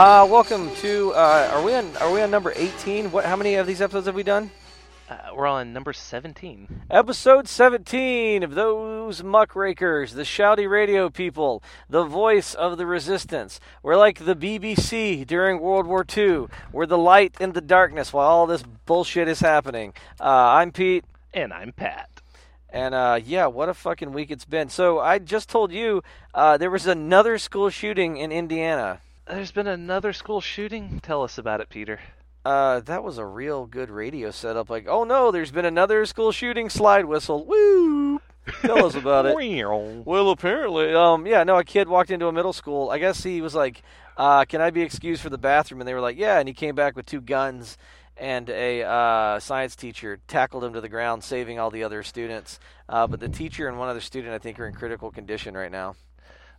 Uh, welcome to. Uh, are we on? Are we on number eighteen? What? How many of these episodes have we done? Uh, we're on number 17. Episode 17 of those muckrakers, the shouty radio people, the voice of the resistance. We're like the BBC during World War II. We're the light in the darkness while all this bullshit is happening. Uh, I'm Pete. And I'm Pat. And uh, yeah, what a fucking week it's been. So I just told you uh, there was another school shooting in Indiana. There's been another school shooting? Tell us about it, Peter. Uh, that was a real good radio setup. Like, oh no, there's been another school shooting. Slide whistle. Woo! Tell us about it. well, apparently, um, yeah, no, a kid walked into a middle school. I guess he was like, uh, "Can I be excused for the bathroom?" And they were like, "Yeah." And he came back with two guns, and a uh, science teacher tackled him to the ground, saving all the other students. Uh, but the teacher and one other student, I think, are in critical condition right now.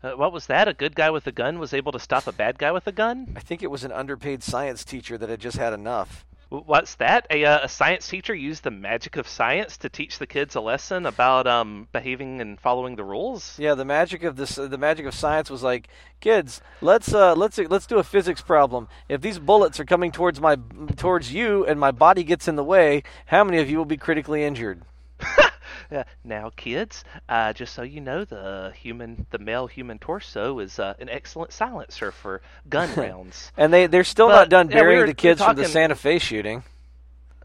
Uh, what was that? A good guy with a gun was able to stop a bad guy with a gun? I think it was an underpaid science teacher that had just had enough. What's that? A, uh, a science teacher used the magic of science to teach the kids a lesson about um, behaving and following the rules. Yeah, the magic of this, the magic of science was like, kids, let's uh, let's let's do a physics problem. If these bullets are coming towards my towards you and my body gets in the way, how many of you will be critically injured? Uh, now, kids, uh, just so you know, the human, the male human torso is uh, an excellent silencer for gun rounds. and they they're still But, not done yeah, we burying the kids were from the Santa Fe shooting.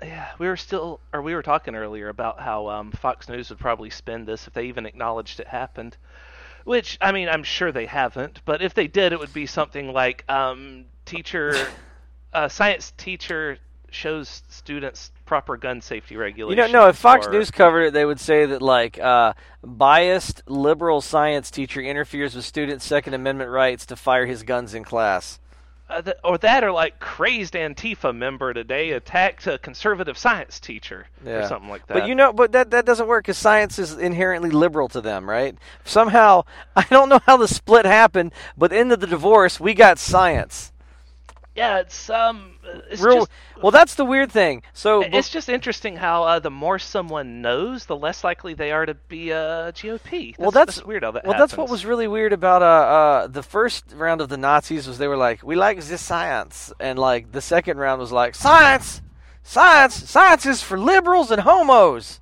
Yeah, we were still, or we were talking earlier about how um, Fox News would probably spin this if they even acknowledged it happened. Which, I mean, I'm sure they haven't, but if they did, it would be something like um, teacher, uh, science teacher shows students proper gun safety regulations. You know, no. If Fox or- News covered it, they would say that like uh, biased liberal science teacher interferes with students' Second Amendment rights to fire his guns in class. Uh, th- or that, or like crazed Antifa member today attacked a conservative science teacher, or something like that. But you know, but that that doesn't work because science is inherently liberal to them, right? Somehow, I don't know how the split happened, but in the divorce, we got science. Yeah, it's um, it's Real, just well, that's the weird thing. So it's just interesting how uh, the more someone knows, the less likely they are to be a GOP. well, that's, weird how that well, that's what was really weird about uh, uh, the first round of the Nazis was they were like, we like this science, and like the second round was like, science, science, science is for liberals and homos.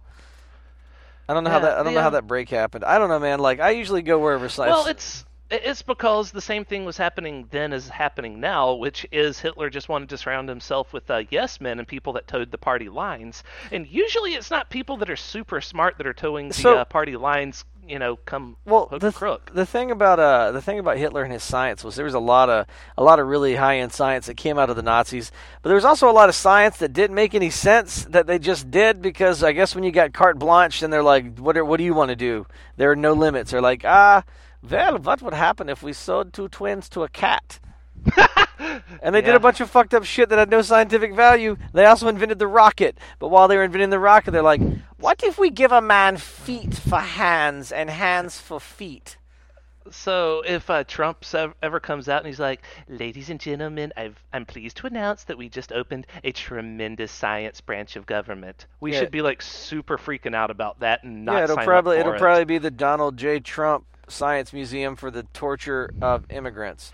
I don't know how that I don't know how that break happened. I don't know, man. Like I usually go wherever science. Well, it's it's because the same thing was happening then as happening now, which is Hitler just wanted to surround himself with uh, yes men and people that toed the party lines. And usually, it's not people that are super smart that are toeing the So- uh, party lines. You know, come well the, crook. the thing about uh the thing about Hitler and his science was there was a lot of a lot of really high end science that came out of the Nazis, but there was also a lot of science that didn't make any sense that they just did because I guess when you got carte blanche and they're like, what are, what do you want to do? There are no limits. They're like, ah, well, what would happen if we sewed two twins to a cat? And they did a bunch of fucked up shit that had no scientific value. They also invented the rocket. But while they were inventing the rocket, they're like, what if we give a man feet for hands and hands for feet? So if uh, Trump ever comes out and he's like, "Ladies and gentlemen, I've, I'm pleased to announce that we just opened a tremendous science branch of government," we Yeah. should be like super freaking out about that and not yeah, it'll probably it'll it. probably be the Donald J. Trump Science Museum for the torture of immigrants.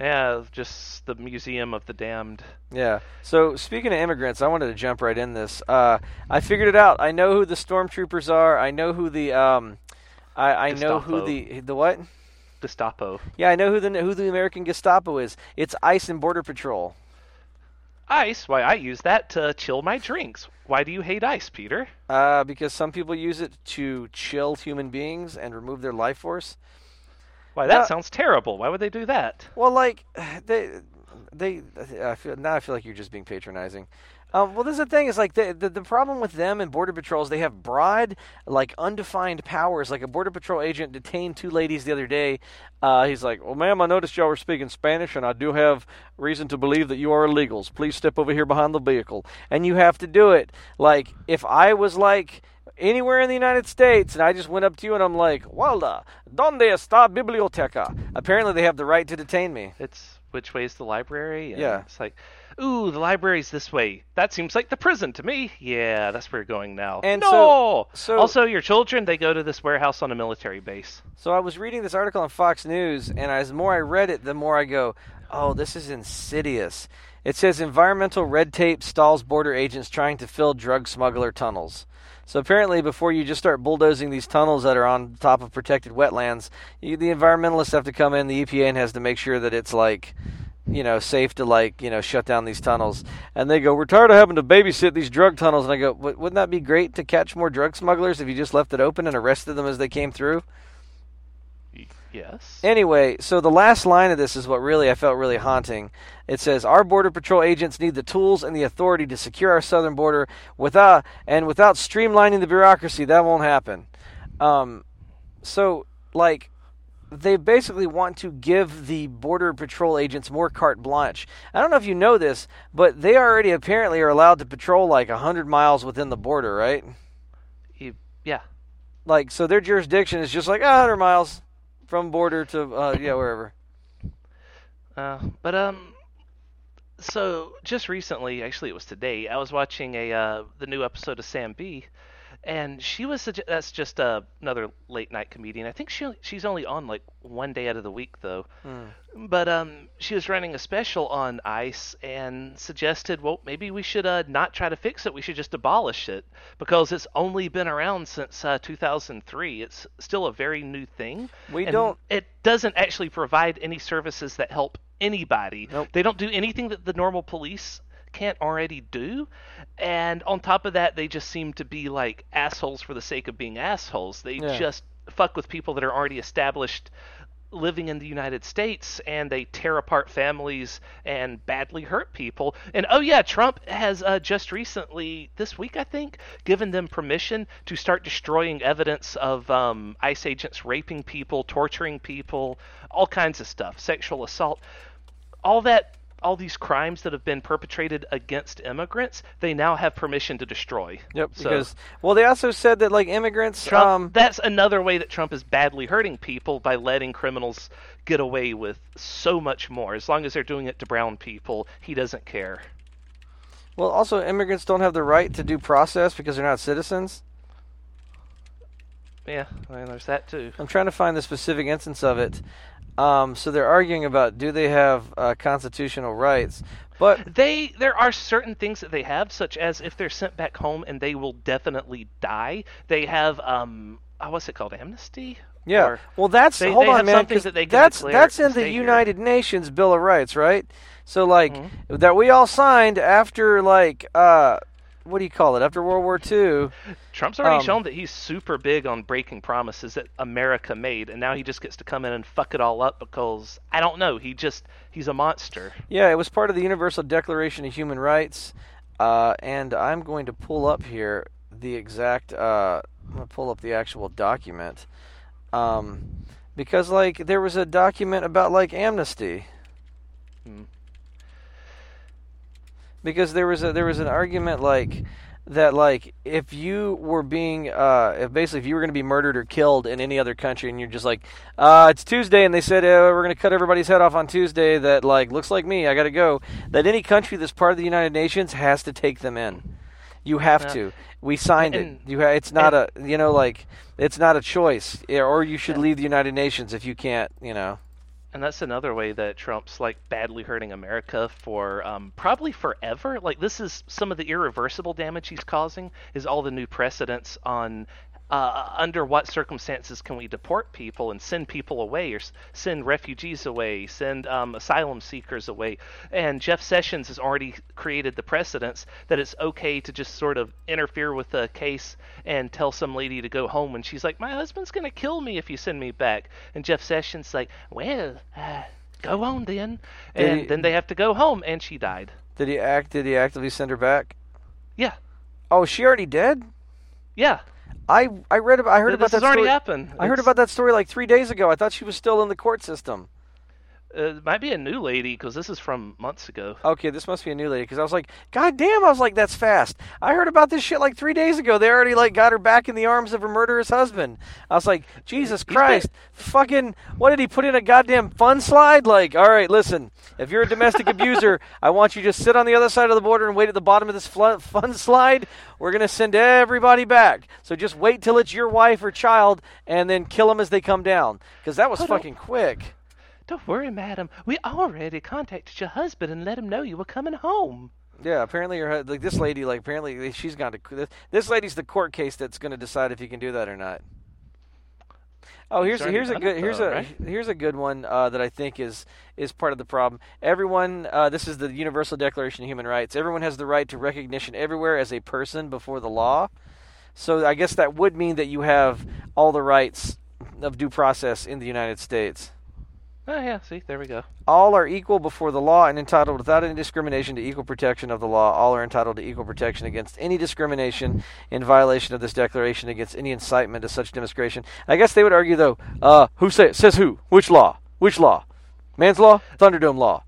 Yeah, just the Museum of the Damned. Yeah. So speaking of immigrants, I wanted to jump right in this. Uh, I figured it out. I know who the stormtroopers are. I know who the um, I, I know who the the what? Gestapo. Yeah, I know who the who the American Gestapo is. It's ICE and Border Patrol. Ice? Why, I use that to chill my drinks. Why do you hate ice, Peter? Uh, because some people use it to chill human beings and remove their life force. Why, that Uh, sounds terrible. Why would they do that? Well, like they, they. I feel now. I feel like you're just being patronizing. Um, well, there's the thing is like the, the the problem with them and border patrols. They have broad, like undefined powers. Like a border patrol agent detained two ladies the other day. Uh, he's like, "Well, ma'am, I noticed y'all were speaking Spanish, and I do have reason to believe that you are illegals. Please step over here behind the vehicle." And you have to do it. Like if I was like anywhere in the United States, and I just went up to you and I'm like, Walda, donde está biblioteca? Apparently, they have the right to detain me. It's which way is the library? And Yeah. It's like, ooh, the library's this way. That seems like the prison to me. Yeah, that's where you're going now. And no. so- so- also, your children they go to this warehouse on a military base. So I was reading this article on Fox News, and as more I read it, the more I go, "Oh, this is insidious." It says environmental red tape stalls border agents trying to fill drug smuggler tunnels. So apparently, before you just start bulldozing these tunnels that are on top of protected wetlands, you, the environmentalists have to come in. The EPA and has to make sure that it's like, you know, safe to like, you know, shut down these tunnels. And they go, "We're tired of having to babysit these drug tunnels." And I go, "Wouldn't that be great to catch more drug smugglers if you just left it open and arrested them as they came through?" Yes. Anyway, so the last line of this is what really I felt really haunting. It says our border patrol agents need the tools and the authority to secure our southern border without and without streamlining the bureaucracy, that won't happen. Um, so like they basically want to give the border patrol agents more carte blanche. I don't know if you know this, but they already apparently are allowed to patrol like 100 miles within the border, right? You- yeah. Like so their jurisdiction is just like "Ah, 100 miles from border to uh, yeah, wherever. Uh, but um, so just recently, actually, it was today. I was watching a uh, the new episode of Sam Bee, and she was sugge- that's just uh, another late night comedian. I think she she's only on like one day out of the week though. But um, she was running a special on ICE and suggested, well, maybe we should uh, not try to fix it. We should just abolish it because it's only been around since uh, 2003. It's still a very new thing. We don't- It doesn't actually provide any services that help anybody. Nope. They don't do anything that the normal police can't already do. And on top of that, they just seem to be like assholes for the sake of being assholes. They Yeah. just fuck with people that are already established living in the United States and they tear apart families and badly hurt people. And oh yeah, Trump has uh, just recently, this week I think, given them permission to start destroying evidence of um, ICE agents raping people, torturing people, all kinds of stuff, sexual assault, all that. All these crimes that have been perpetrated against immigrants, they now have permission to destroy. Yep. So- Because well, they also said that like immigrants. Trump, um, that's another way that Trump is badly hurting people by letting criminals get away with so much more. As long as they're doing it to brown people, he doesn't care. well, also immigrants don't have the right to due process because they're not citizens. Yeah, well, there's that too. I'm trying to find the specific instance of it. Um, so they're arguing about do they have uh, constitutional rights, but They there are certain things that they have, such as if they're sent back home and they will definitely die. They have um, oh, what's it called, amnesty? yeah. Or- well, that's they- hold they on, man. that they that's that's in the stay here. United Nations Bill of Rights, right? So like Mm-hmm. that we all signed after like uh, what do you call it? After World War II. Trump's already Um, shown that he's super big on breaking promises that America made, and now he just gets to come in and fuck it all up because I don't know. He just he's a monster. Yeah, it was part of the Universal Declaration of Human Rights, uh, and I'm going to pull up here the exact. Uh, I'm going to pull up the actual document, um, because like there was a document about like amnesty. Hmm. Because there was a there was an argument like that like if you were being uh if basically if you were going to be murdered or killed in any other country and you're just like uh it's Tuesday and they said uh, we're going to cut everybody's head off on Tuesday that like looks like me I got to go that any country that's part of the United Nations has to take them in. You have Yeah. to. We signed And- it you ha- it's not a you know like it's not a choice or you should leave the United Nations if you can't you know And that's another way that Trump's like badly hurting America for um, probably forever. Like this is some of the irreversible damage he's causing is all the new precedents on uh, under what circumstances can we deport people and send people away or send refugees away, send um, asylum seekers away. And Jeff Sessions has already created the precedents that it's okay to just sort of interfere with a case and tell some lady to go home when she's like, "My husband's gonna kill me if you send me back." And Jeff Sessions like, "Well, uh, go on then." Did And he- then they have to go home, and she died. did he act did he actively send her back Yeah, oh is she already dead yeah. I I read about I heard Th- about this that has already story. happened. I heard It's- about that story like three days ago. I thought she was still in the court system. Uh, it might be a new lady because this is from months ago. Okay, this must be a new lady because I was like, God damn! I was like, that's fast. I heard about this shit like three days ago. They already like got her back in the arms of her murderous husband. I was like, Jesus Christ, fucking! What did he put in a goddamn fun slide? Like, all right, listen, if you're a domestic abuser, I want you to just sit on the other side of the border and wait at the bottom of this fun slide. We're gonna send everybody back. So just wait till it's your wife or child, and then kill them as they come down. Because that was fucking quick. Don't worry, madam. We already contacted your husband and let him know you were coming home. Yeah, apparently, your like this lady, like apparently, she's gone to this lady's the court case that's going to decide if you can do that or not. Oh, here's here's a good here's a here's a good one uh, that I think is is part of the problem. Everyone, uh, this is the Universal Declaration of Human Rights. Everyone has the right to recognition everywhere as a person before the law. So I guess that would mean that you have all the rights of due process in the United States. Oh, yeah, see, there we go. All are equal before the law and entitled without any discrimination to equal protection of the law. All are entitled to equal protection against any discrimination in violation of this declaration against any incitement to such demonstration. I guess they would argue, though, uh, who say, says who? Which law? Which law? Man's law? Thunderdome law?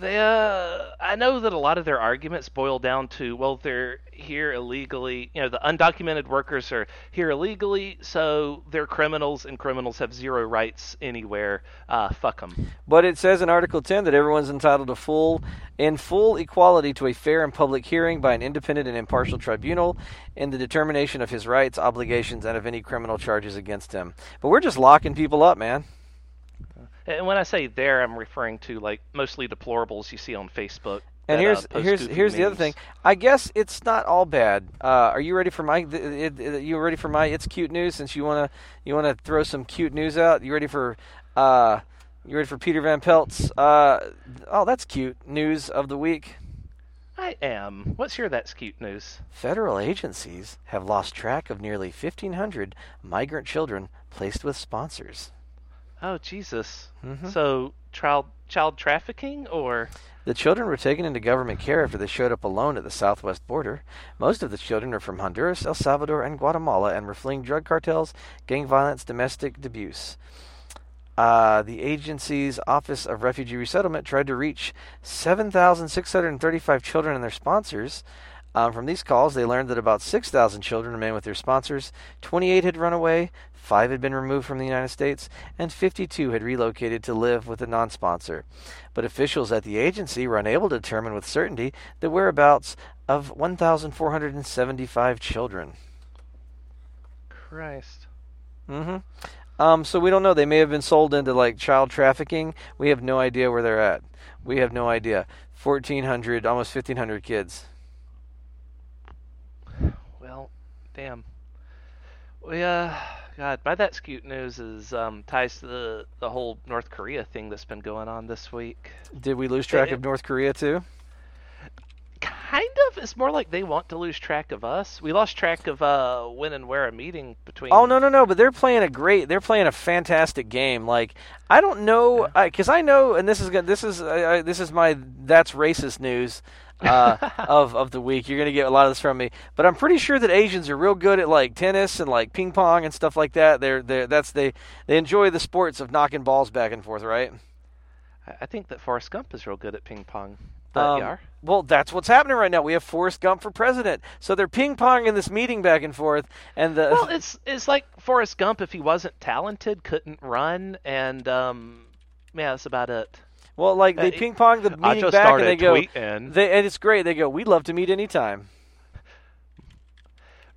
They, uh, I know that a lot of their arguments boil down to, well, they're here illegally. You know, the undocumented workers are here illegally, so they're criminals, and criminals have zero rights anywhere. Uh, fuck them. But it says in Article 10 that everyone's entitled to full and full equality to a fair and public hearing by an independent and impartial tribunal in the determination of his rights, obligations, and of any criminal charges against him. But we're just locking people up, man. And when I say there, I'm referring to like mostly deplorables you see on Facebook. And that, here's uh, here's here's the other thing. I guess it's not all bad. Uh, are you ready for my? It, it, you ready for my? It's cute news. Since you wanna you wanna throw some cute news out. You ready for? Uh, you ready for Peter Van Pelt's? Uh, oh, that's cute news of the week. I am. What's your that's cute news? Federal agencies have lost track of nearly 1,500 migrant children placed with sponsors. Oh Jesus! Mm-hmm. So child child trafficking or? The children were taken into government care after they showed up alone at the southwest border. Most of the children are from Honduras, El Salvador, and Guatemala and were fleeing drug cartels, gang violence, domestic abuse. Uh, the agency's Office of Refugee Resettlement tried to reach 7,635 children and their sponsors. Um, from these calls, they learned that about 6,000 children remained with their sponsors, 28 had run away, 5 had been removed from the United States, and 52 had relocated to live with a non sponsor. But officials at the agency were unable to determine with certainty the whereabouts of 1,475 children. Christ. Mm hmm. Um, so we don't know. They may have been sold into like child trafficking. We have no idea where they're at. We have no idea. 1,400, almost 1,500 kids. Well, damn. We, uh, God, by that cute news is um, ties to the, the whole North Korea thing that's been going on this week. Did we lose track it, of North Korea too? Kind of. It's more like they want to lose track of us. We lost track of uh, when and where a meeting between. Oh no no no! But they're playing a great. They're playing a fantastic game. Like I don't know because I, I, know, and this is this is uh, this is my that's racist news uh, of of the week. You're gonna get a lot of this from me, but I'm pretty sure that Asians are real good at like tennis and like ping pong and stuff like that. They're they that's they they enjoy the sports of knocking balls back and forth, right? I think that Forrest Gump is real good at ping pong. Um, are. Well, that's what's happening right now. We have Forrest Gump for president, so they're ping ponging this meeting back and forth. And the well, it's it's like Forrest Gump if he wasn't talented, couldn't run, and um, yeah, that's about it. Well, like they uh, ping pong the meeting back, and they go, they, and it's great. They go, we'd love to meet anytime.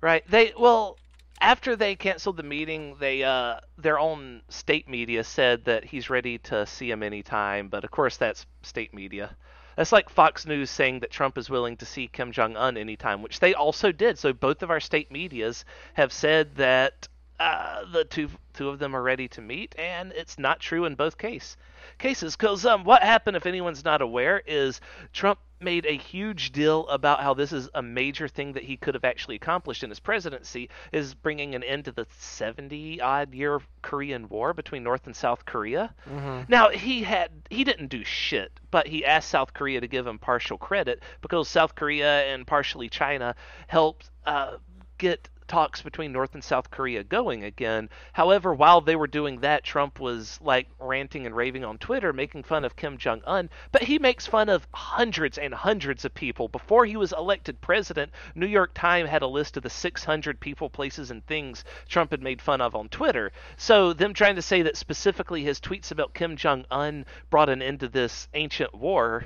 Right. They well, after they canceled the meeting, they uh, their own state media said that he's ready to see him anytime. But of course, that's state media. That's like Fox News saying that Trump is willing to see Kim Jong Un anytime, which they also did. So both of our state medias have said that uh, the two two of them are ready to meet, and it's not true in both case cases. Because um, what happened, if anyone's not aware, is Trump made a huge deal about how this is a major thing that he could have actually accomplished in his presidency is bringing an end to the 70 odd year Korean War between North and South Korea. Mm-hmm. Now he had he didn't do shit, but he asked South Korea to give him partial credit because South Korea and partially China helped uh, get talks between North and South Korea going again. However, while they were doing that, Trump was like ranting and raving on Twitter, making fun of Kim Jong un. But he makes fun of hundreds and hundreds of people. Before he was elected president, New York Times had a list of the 600 people, places, and things Trump had made fun of on Twitter. So, them trying to say that specifically his tweets about Kim Jong un brought an end to this ancient war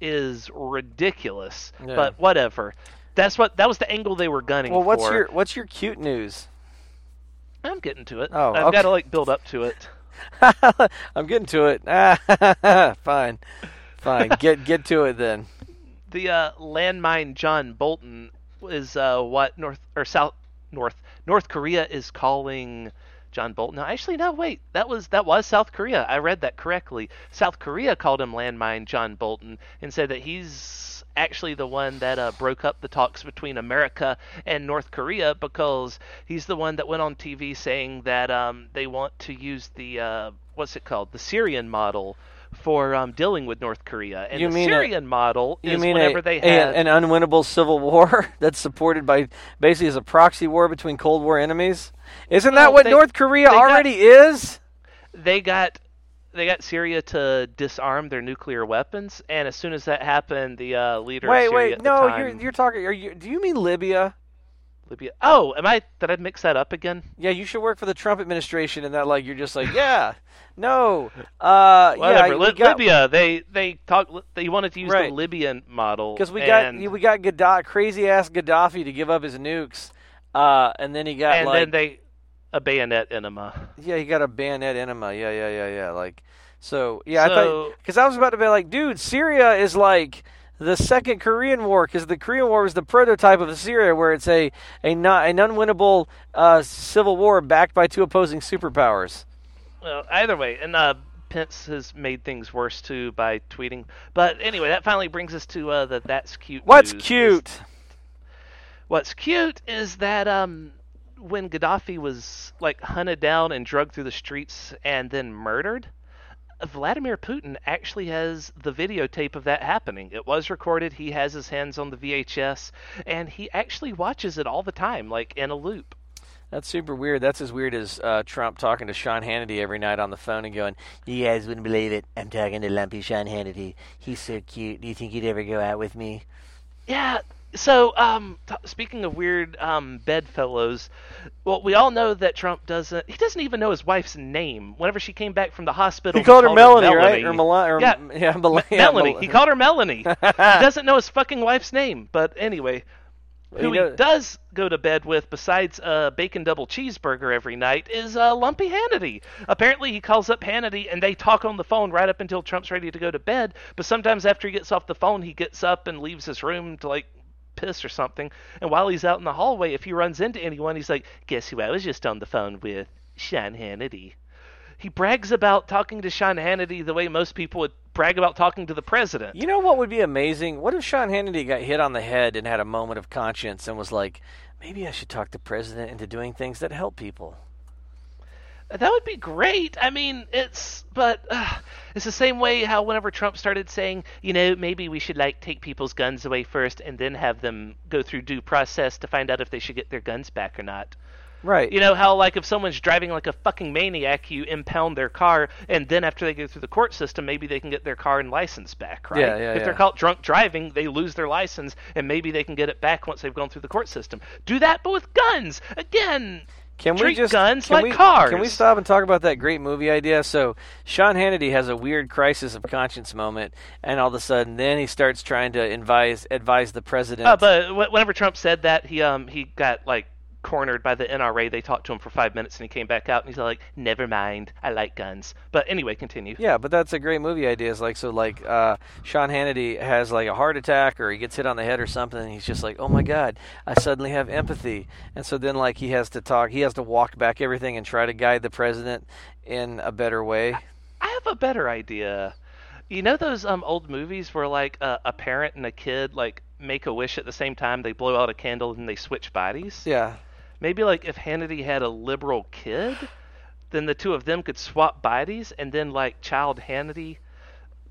is ridiculous. Yeah. But whatever. That's what that was the angle they were gunning well, what's for. your what's your cute news? I'm getting to it. Oh, I've okay. got to like build up to it. I'm getting to it. fine, fine. get get to it then. The uh, landmine John Bolton is uh, what North or South North North Korea is calling John Bolton. No, actually, no. Wait, that was that was South Korea. I read that correctly. South Korea called him landmine John Bolton and said that he's actually the one that uh, broke up the talks between America and North Korea because he's the one that went on TV saying that um, they want to use the uh, what's it called the Syrian model for um, dealing with North Korea. And you the Syrian a, model you is mean whenever a, they have an unwinnable civil war that's supported by basically as a proxy war between Cold War enemies. Isn't well, that what they, North Korea already got, is? They got they got Syria to disarm their nuclear weapons, and as soon as that happened, the uh, leader. Wait, wait, no, time, you're you're talking. Are you? Do you mean Libya? Libya. Oh, am I? Did I mix that up again? Yeah, you should work for the Trump administration, and that like you're just like, yeah, no, uh, Whatever. yeah, Li- got, Libya. They they talk. They wanted to use right. the Libyan model because we and, got we got Gaddafi, crazy ass Gaddafi to give up his nukes, uh, and then he got and like, then they a bayonet enema. Yeah, he got a bayonet enema. Yeah, yeah, yeah, yeah. Like so yeah, so, I thought because I was about to be like, dude, Syria is like the second Korean War because the Korean War was the prototype of Syria, where it's a a not an unwinnable uh, civil war backed by two opposing superpowers. Well, either way, and uh, Pence has made things worse too by tweeting. But anyway, that finally brings us to uh, the that's cute. What's cute? What's cute is that um, when Gaddafi was like hunted down and drugged through the streets and then murdered, Vladimir Putin actually has the videotape of that happening. It was recorded. He has his hands on the VHS, and he actually watches it all the time, like in a loop. That's super weird. That's as weird as uh, Trump talking to Sean Hannity every night on the phone and going, "You guys wouldn't believe it. I'm talking to Lumpy Sean Hannity. He's so cute. Do you think you'd ever go out with me?" Yeah, so, um, t- speaking of weird um, bedfellows, well, we all know that Trump doesn't. He doesn't even know his wife's name. Whenever she came back from the hospital, he called, he her, called Melanie, her Melanie, right? Or, Mel- or yeah, yeah, Mel- yeah, Melanie. Mel- he called her Melanie. he doesn't know his fucking wife's name. But anyway, who he, he does go to bed with, besides a bacon double cheeseburger every night, is uh, Lumpy Hannity. Apparently, he calls up Hannity and they talk on the phone right up until Trump's ready to go to bed. But sometimes after he gets off the phone, he gets up and leaves his room to like piss or something. And while he's out in the hallway, if he runs into anyone, he's like, "Guess who I was just on the phone with? Sean Hannity." He brags about talking to Sean Hannity the way most people would brag about talking to the president. You know what would be amazing? What if Sean Hannity got hit on the head and had a moment of conscience and was like, maybe I should talk the president into doing things that help people? That would be great. I mean, it's but uh, it's the same way how whenever Trump started saying, you know, maybe we should like take people's guns away first and then have them go through due process to find out if they should get their guns back or not. Right. You know how like if someone's driving like a fucking maniac, you impound their car, and then after they go through the court system, maybe they can get their car and license back, right? Yeah, yeah. If yeah. they're caught drunk driving, they lose their license, and maybe they can get it back once they've gone through the court system. Do that, but with guns. Again, can Treat we just guns can like we, cars? Can we stop and talk about that great movie idea? So Sean Hannity has a weird crisis of conscience moment, and all of a sudden, then he starts trying to advise advise the president. Uh, but whenever Trump said that, he um he got like cornered by the NRA. They talked to him for five minutes, and he came back out, and he's like, "Never mind, I like guns." But anyway, continue. Yeah, but that's a great movie idea. Is like so, like uh, Sean Hannity has like a heart attack, or he gets hit on the head or something, and he's just like, "Oh my God, I suddenly have empathy," and so then like he has to talk, he has to walk back everything and try to guide the president in a better way. I have a better idea. You know those um old movies where like uh, a parent and a kid like make a wish at the same time, they blow out a candle and they switch bodies? Yeah. Maybe like if Hannity had a liberal kid, then the two of them could swap bodies, and then like child Hannity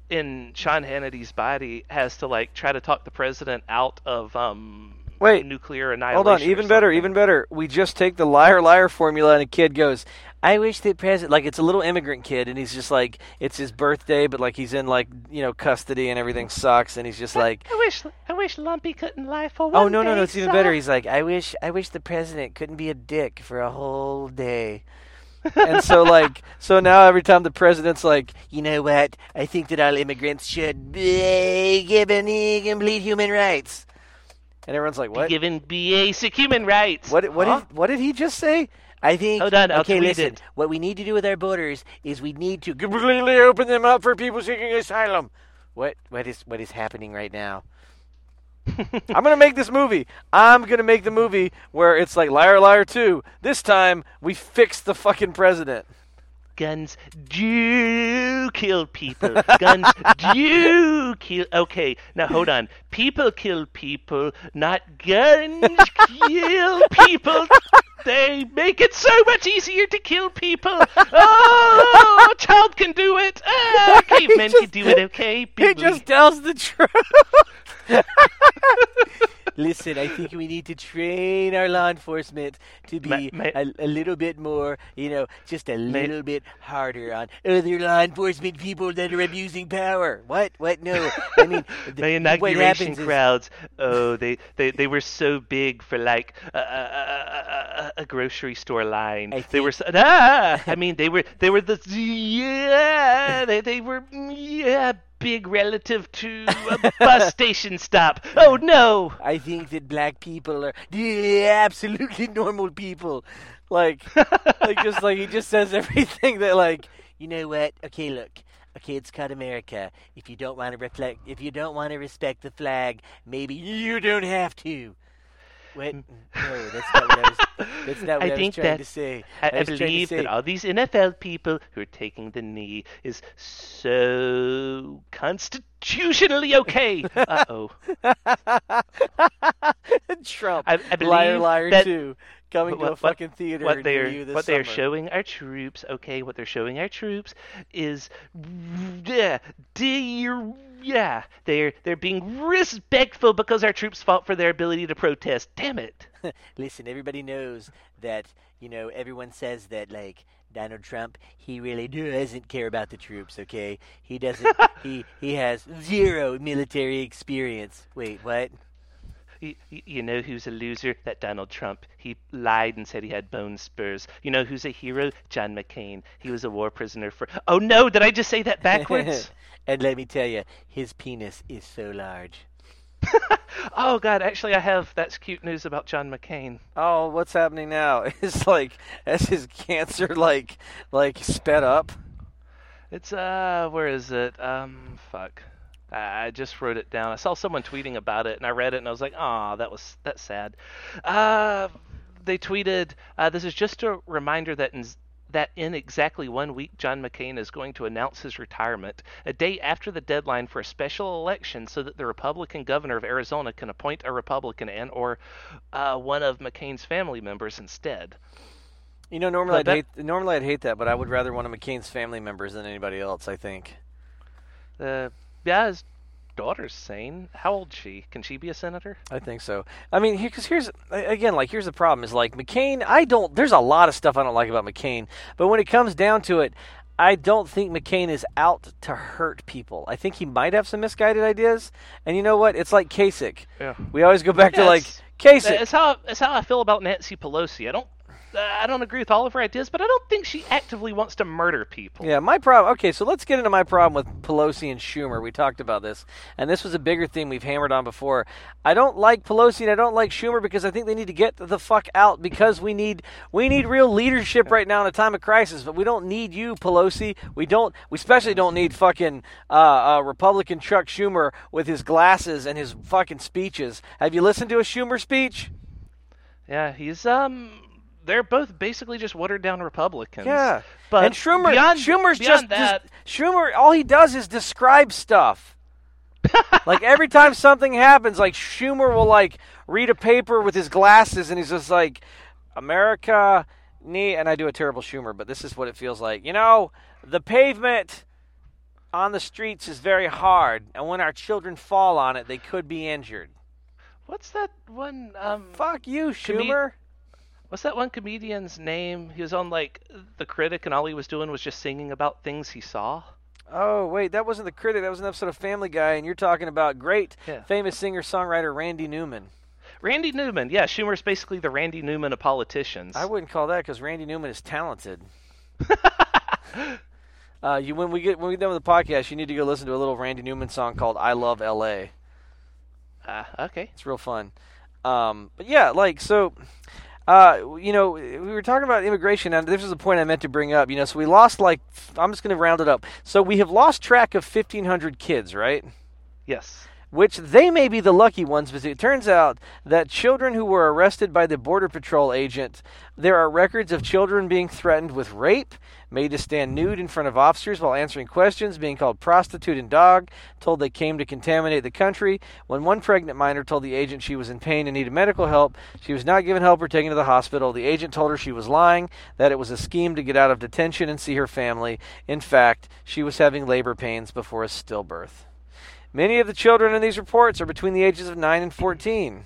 in Sean Hannity's body has to like try to talk the president out of um Wait, nuclear annihilation. Hold on, even better, even better. We just take the liar liar formula, and a kid goes, "I wish that president." Like it's a little immigrant kid, and he's just like, it's his birthday, but like he's in like you know custody, and everything sucks, and he's just like, I wish, I wish Lumpy couldn't lie for oh, one "Oh no, no, no, it's even better." He's like, "I wish, I wish the president couldn't be a dick for a whole day." and so like so now every time the president's like you know what i think that all immigrants should be given complete human rights and everyone's like what given basic human rights. what what Huh? did what did he just say? I think. Hold on, I'll okay, tweet listen. it. What we need to do with our borders is we need to completely open them up for people seeking asylum. What what is what is happening right now? I'm gonna make this movie. I'm gonna make the movie where it's like Liar Liar 2. This time we fix the fucking president. Guns do kill people. Guns do kill. Okay, now hold on. People kill people, not guns kill people. They make it so much easier to kill people. Oh, a child can do it. Ah, cavemen just- can do it. Okay, He just tells the truth. Listen, I think we need to train our law enforcement to be Ma- ma- a, a little bit more, you know, just a little bit harder on other law enforcement people that are abusing power. What? What? No. I mean, the, My inauguration happens is crowds. Oh, they, they, they were so big for like a, a, a, grocery store line. I they were so, ah. I mean, they were they were the yeah. They they were yeah big relative to a bus station stop. Oh no. I think that black people are yeah, absolutely normal people. Like, like just like he just says everything that like, you know what? Okay, look. Okay, it's called America. If you don't want to reflect, if you don't want to respect the flag, maybe you don't have to. What? Hmm. No, that's not what I was. That's not what I, I was trying to say. I, I to believe say- that all these NFL people who are taking the knee is so constitutionally okay. Uh oh. Trump, I, I believe liar, liar that too, coming to a what- fucking theater what near they're you this what they're showing our troops. Okay, what they're showing our troops is yeah, dear, yeah, they're they're being respectful because our troops fought for their ability to protest. Damn it. Listen, everybody knows that, you know, everyone says that, like, Donald Trump, he really doesn't care about the troops, okay? He doesn't, he, he has zero military experience. Wait, what? You, you know who's a loser? That Donald Trump. He lied and said he had bone spurs. You know who's a hero? John McCain. He was a war prisoner for. Oh no! Did I just say that backwards? and let me tell you, his penis is so large. oh God! Actually, I have. That's cute news about John McCain. Oh, what's happening now? It's like, has his cancer, like, like, sped up? It's uh, where is it? Um, fuck. I I just wrote it down. I saw someone tweeting about it, and I read it, and I was like, "Ah, that was that's sad." Uh, they tweeted, uh, "This is just a reminder that in that in exactly one week, John McCain is going to announce his retirement, a day after the deadline for a special election, so that the Republican governor of Arizona can appoint a Republican and or uh, one of McCain's family members instead." You know, normally But I'd that- hate, normally I'd hate that, but I would rather one of McCain's family members than anybody else, I think. Uh, yeah, daughter's sane. How old is she? Can she be a senator? I think so. I mean, because here's again, like here's the problem: is like McCain. I don't. There's a lot of stuff I don't like about McCain, but when it comes down to it, I don't think McCain is out to hurt people. I think he might have some misguided ideas. And you know what? It's like Kasich. Yeah. We always go back to like Kasich. It's how it's how I feel about Nancy Pelosi. I don't I don't agree with all of her ideas, but I don't think she actively wants to murder people. Yeah, my problem. Okay, so let's get into my problem with Pelosi and Schumer. We talked about this, and this was a bigger theme we've hammered on before. I don't like Pelosi and I don't like Schumer because I think they need to get the fuck out because we need we need real leadership right now in a time of crisis. But we don't need you, Pelosi. We don't. We especially don't need fucking uh, uh, Republican Chuck Schumer with his glasses and his fucking speeches. Have you listened to a Schumer speech? Yeah, he's um they're both basically just watered down Republicans. Yeah, But and Schumer, beyond, Schumer's beyond just, that, just Schumer. All he does is describe stuff. like every time something happens, like Schumer will like read a paper with his glasses, and he's just like, "America need." And I do a terrible Schumer, but this is what it feels like. You know, the pavement on the streets is very hard, and when our children fall on it, they could be injured. What's that one? Um, Fuck you, Schumer. What's that one comedian's name? He was on like The Critic, and all he was doing was just singing about things he saw. Oh wait, that wasn't the critic. That was an episode of Family Guy, and you're talking about great, Yeah. famous singer-songwriter Randy Newman. Randy Newman, yeah, Schumer's basically the Randy Newman of politicians. I wouldn't call that because Randy Newman is talented. uh, you when we get when we get done with the podcast, you need to go listen to a little Randy Newman song called "I Love L.A." Ah, okay. It's real fun. Um, but yeah, like so. Uh, you know, we were talking about immigration, and this is a point I meant to bring up. You know, so we lost like I'm just going to round it up. So we have lost track of 1,500 kids, right? Yes. Which they may be the lucky ones, but it turns out that children who were arrested by the Border Patrol agent, there are records of children being threatened with rape, made to stand nude in front of officers while answering questions, being called prostitute and dog, told they came to contaminate the country. When one pregnant minor told the agent she was in pain and needed medical help, she was not given help or taken to the hospital. The agent told her she was lying, that it was a scheme to get out of detention and see her family. In fact, she was having labor pains before a stillbirth. Many of the children in these reports are between the ages of 9 and 14.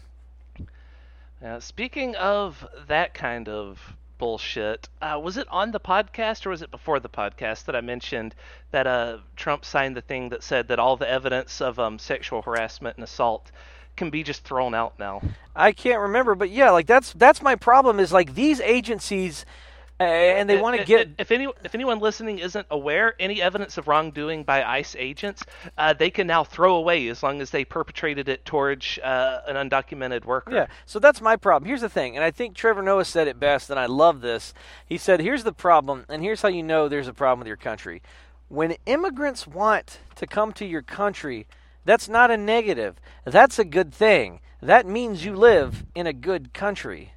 Now, speaking of that kind of bullshit, uh, was it on the podcast or was it before the podcast that I mentioned that uh, Trump signed the thing that said that all the evidence of um, sexual harassment and assault can be just thrown out now? I can't remember, but yeah, like that's that's my problem is like these agencies uh, and they want to get If any if anyone listening isn't aware, any evidence of wrongdoing by ICE agents, uh, they can now throw away as long as they perpetrated it towards uh, an undocumented worker. Yeah, so that's my problem. Here's the thing, and I think Trevor Noah said it best, and I love this. He said, Here's the problem, and here's how you know there's a problem with your country. When immigrants want to come to your country, that's not a negative. That's a good thing. That means you live in a good country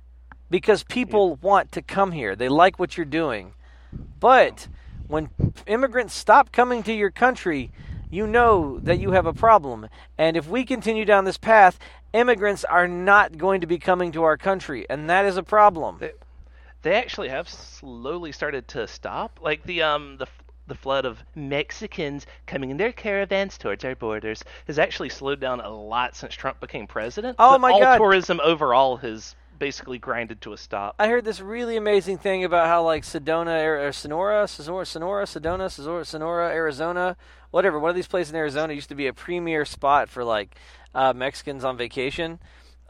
because people want to come here. They like what you're doing. But when immigrants stop coming to your country, you know that you have a problem. And if we continue down this path, immigrants are not going to be coming to our country, and that is a problem. They, they actually have slowly started to stop. Like the um the the flood of Mexicans coming in their caravans towards our borders has actually slowed down a lot since Trump became president. Oh but my all God. tourism overall has basically grinded to a stop. I heard this really amazing thing about how like Sedona or, or Sonora, Sonora, Sonora, Sedona, Sonora, Sonora, Arizona, whatever. One of these places in Arizona used to be a premier spot for like uh, Mexicans on vacation.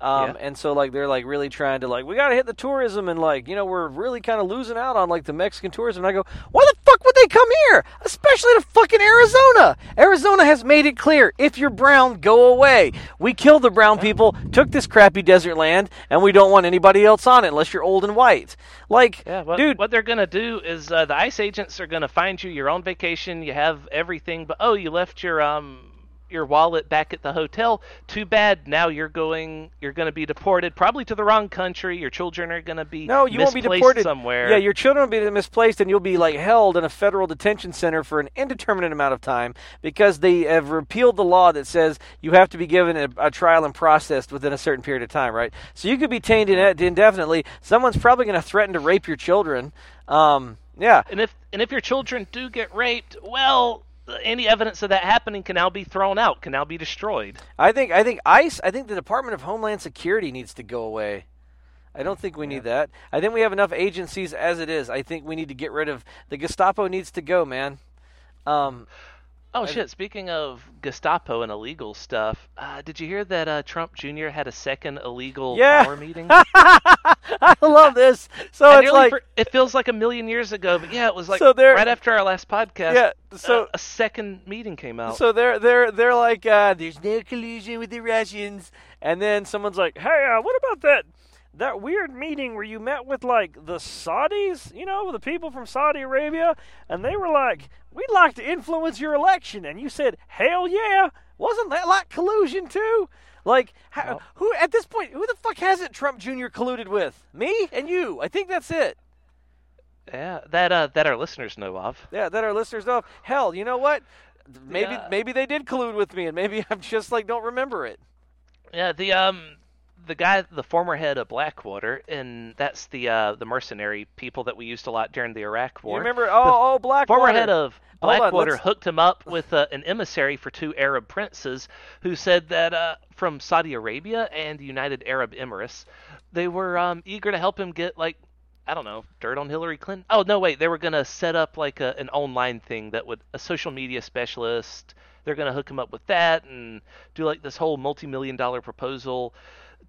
Um, Yeah. And so like they're like really trying to like we got to hit the tourism and like you know we're really kind of losing out on like the Mexican tourism. And I go, why the fuck would they come here? Especially to fucking Arizona. Arizona has made it clear if you're brown, go away. We killed the brown people, took this crappy desert land, and we don't want anybody else on it unless you're old and white. Like, Yeah, what, dude, what they're gonna do is uh, the ICE agents are gonna find you your own vacation. You have everything, but oh, you left your um your wallet back at the hotel. Too bad. Now you're going. You're gonna be deported, probably to the wrong country. Your children are gonna be No, you won't be deported somewhere. Yeah, your children will be misplaced, and you'll be like held in a federal detention center for an indeterminate amount of time because they have repealed the law that says you have to be given a, a trial and processed within a certain period of time, right? So you could be inde- indefinitely. Someone's probably going to threaten to rape your children. Um, yeah, And if and if your children do get raped, well, any evidence of that happening can now be thrown out, can now be destroyed. I think I think ICE. I think the Department of Homeland Security needs to go away. I don't think we need that. I think we have enough agencies as it is. I think we need to get rid of the Gestapo. Needs to go, man. Um, Oh shit! Speaking of Gestapo and illegal stuff, uh, did you hear that uh, Trump Jr. had a second illegal Yeah. power meeting? I love this. So I it's like, for- it feels like a million years ago, but yeah, it was like So there- right after our last podcast. Yeah, uh, so- a second meeting came out. so they're they're they're like, uh, there's no collusion with the Russians, and then someone's like, hey, uh, what about that that weird meeting where you met with like the Saudis, you know, the people from Saudi Arabia, and they were like, we'd like to influence your election, and you said, hell yeah, wasn't that like collusion too? Like, how, who at this point, who the fuck hasn't Trump Jr. colluded with? Me and you. I think that's it. yeah, that uh, that our listeners know of. Yeah, that our listeners know. of. Hell, you know what? Maybe Yeah. maybe they did collude with me, and maybe I'm just like don't remember it. Yeah, the um, the guy, the former head of Blackwater, and that's the uh, the mercenary people that we used a lot during the Iraq War. You remember? Oh, oh, Blackwater. Former head of Blackwater on, hooked him up with uh, an emissary for two Arab princes who said that uh, from Saudi Arabia and the United Arab Emirates, they were um, eager to help him get like I don't know, dirt on Hillary Clinton. Oh no, wait, they were gonna set up like a, an online thing that would a social media specialist. They're gonna hook him up with that and do like this whole multi-million dollar proposal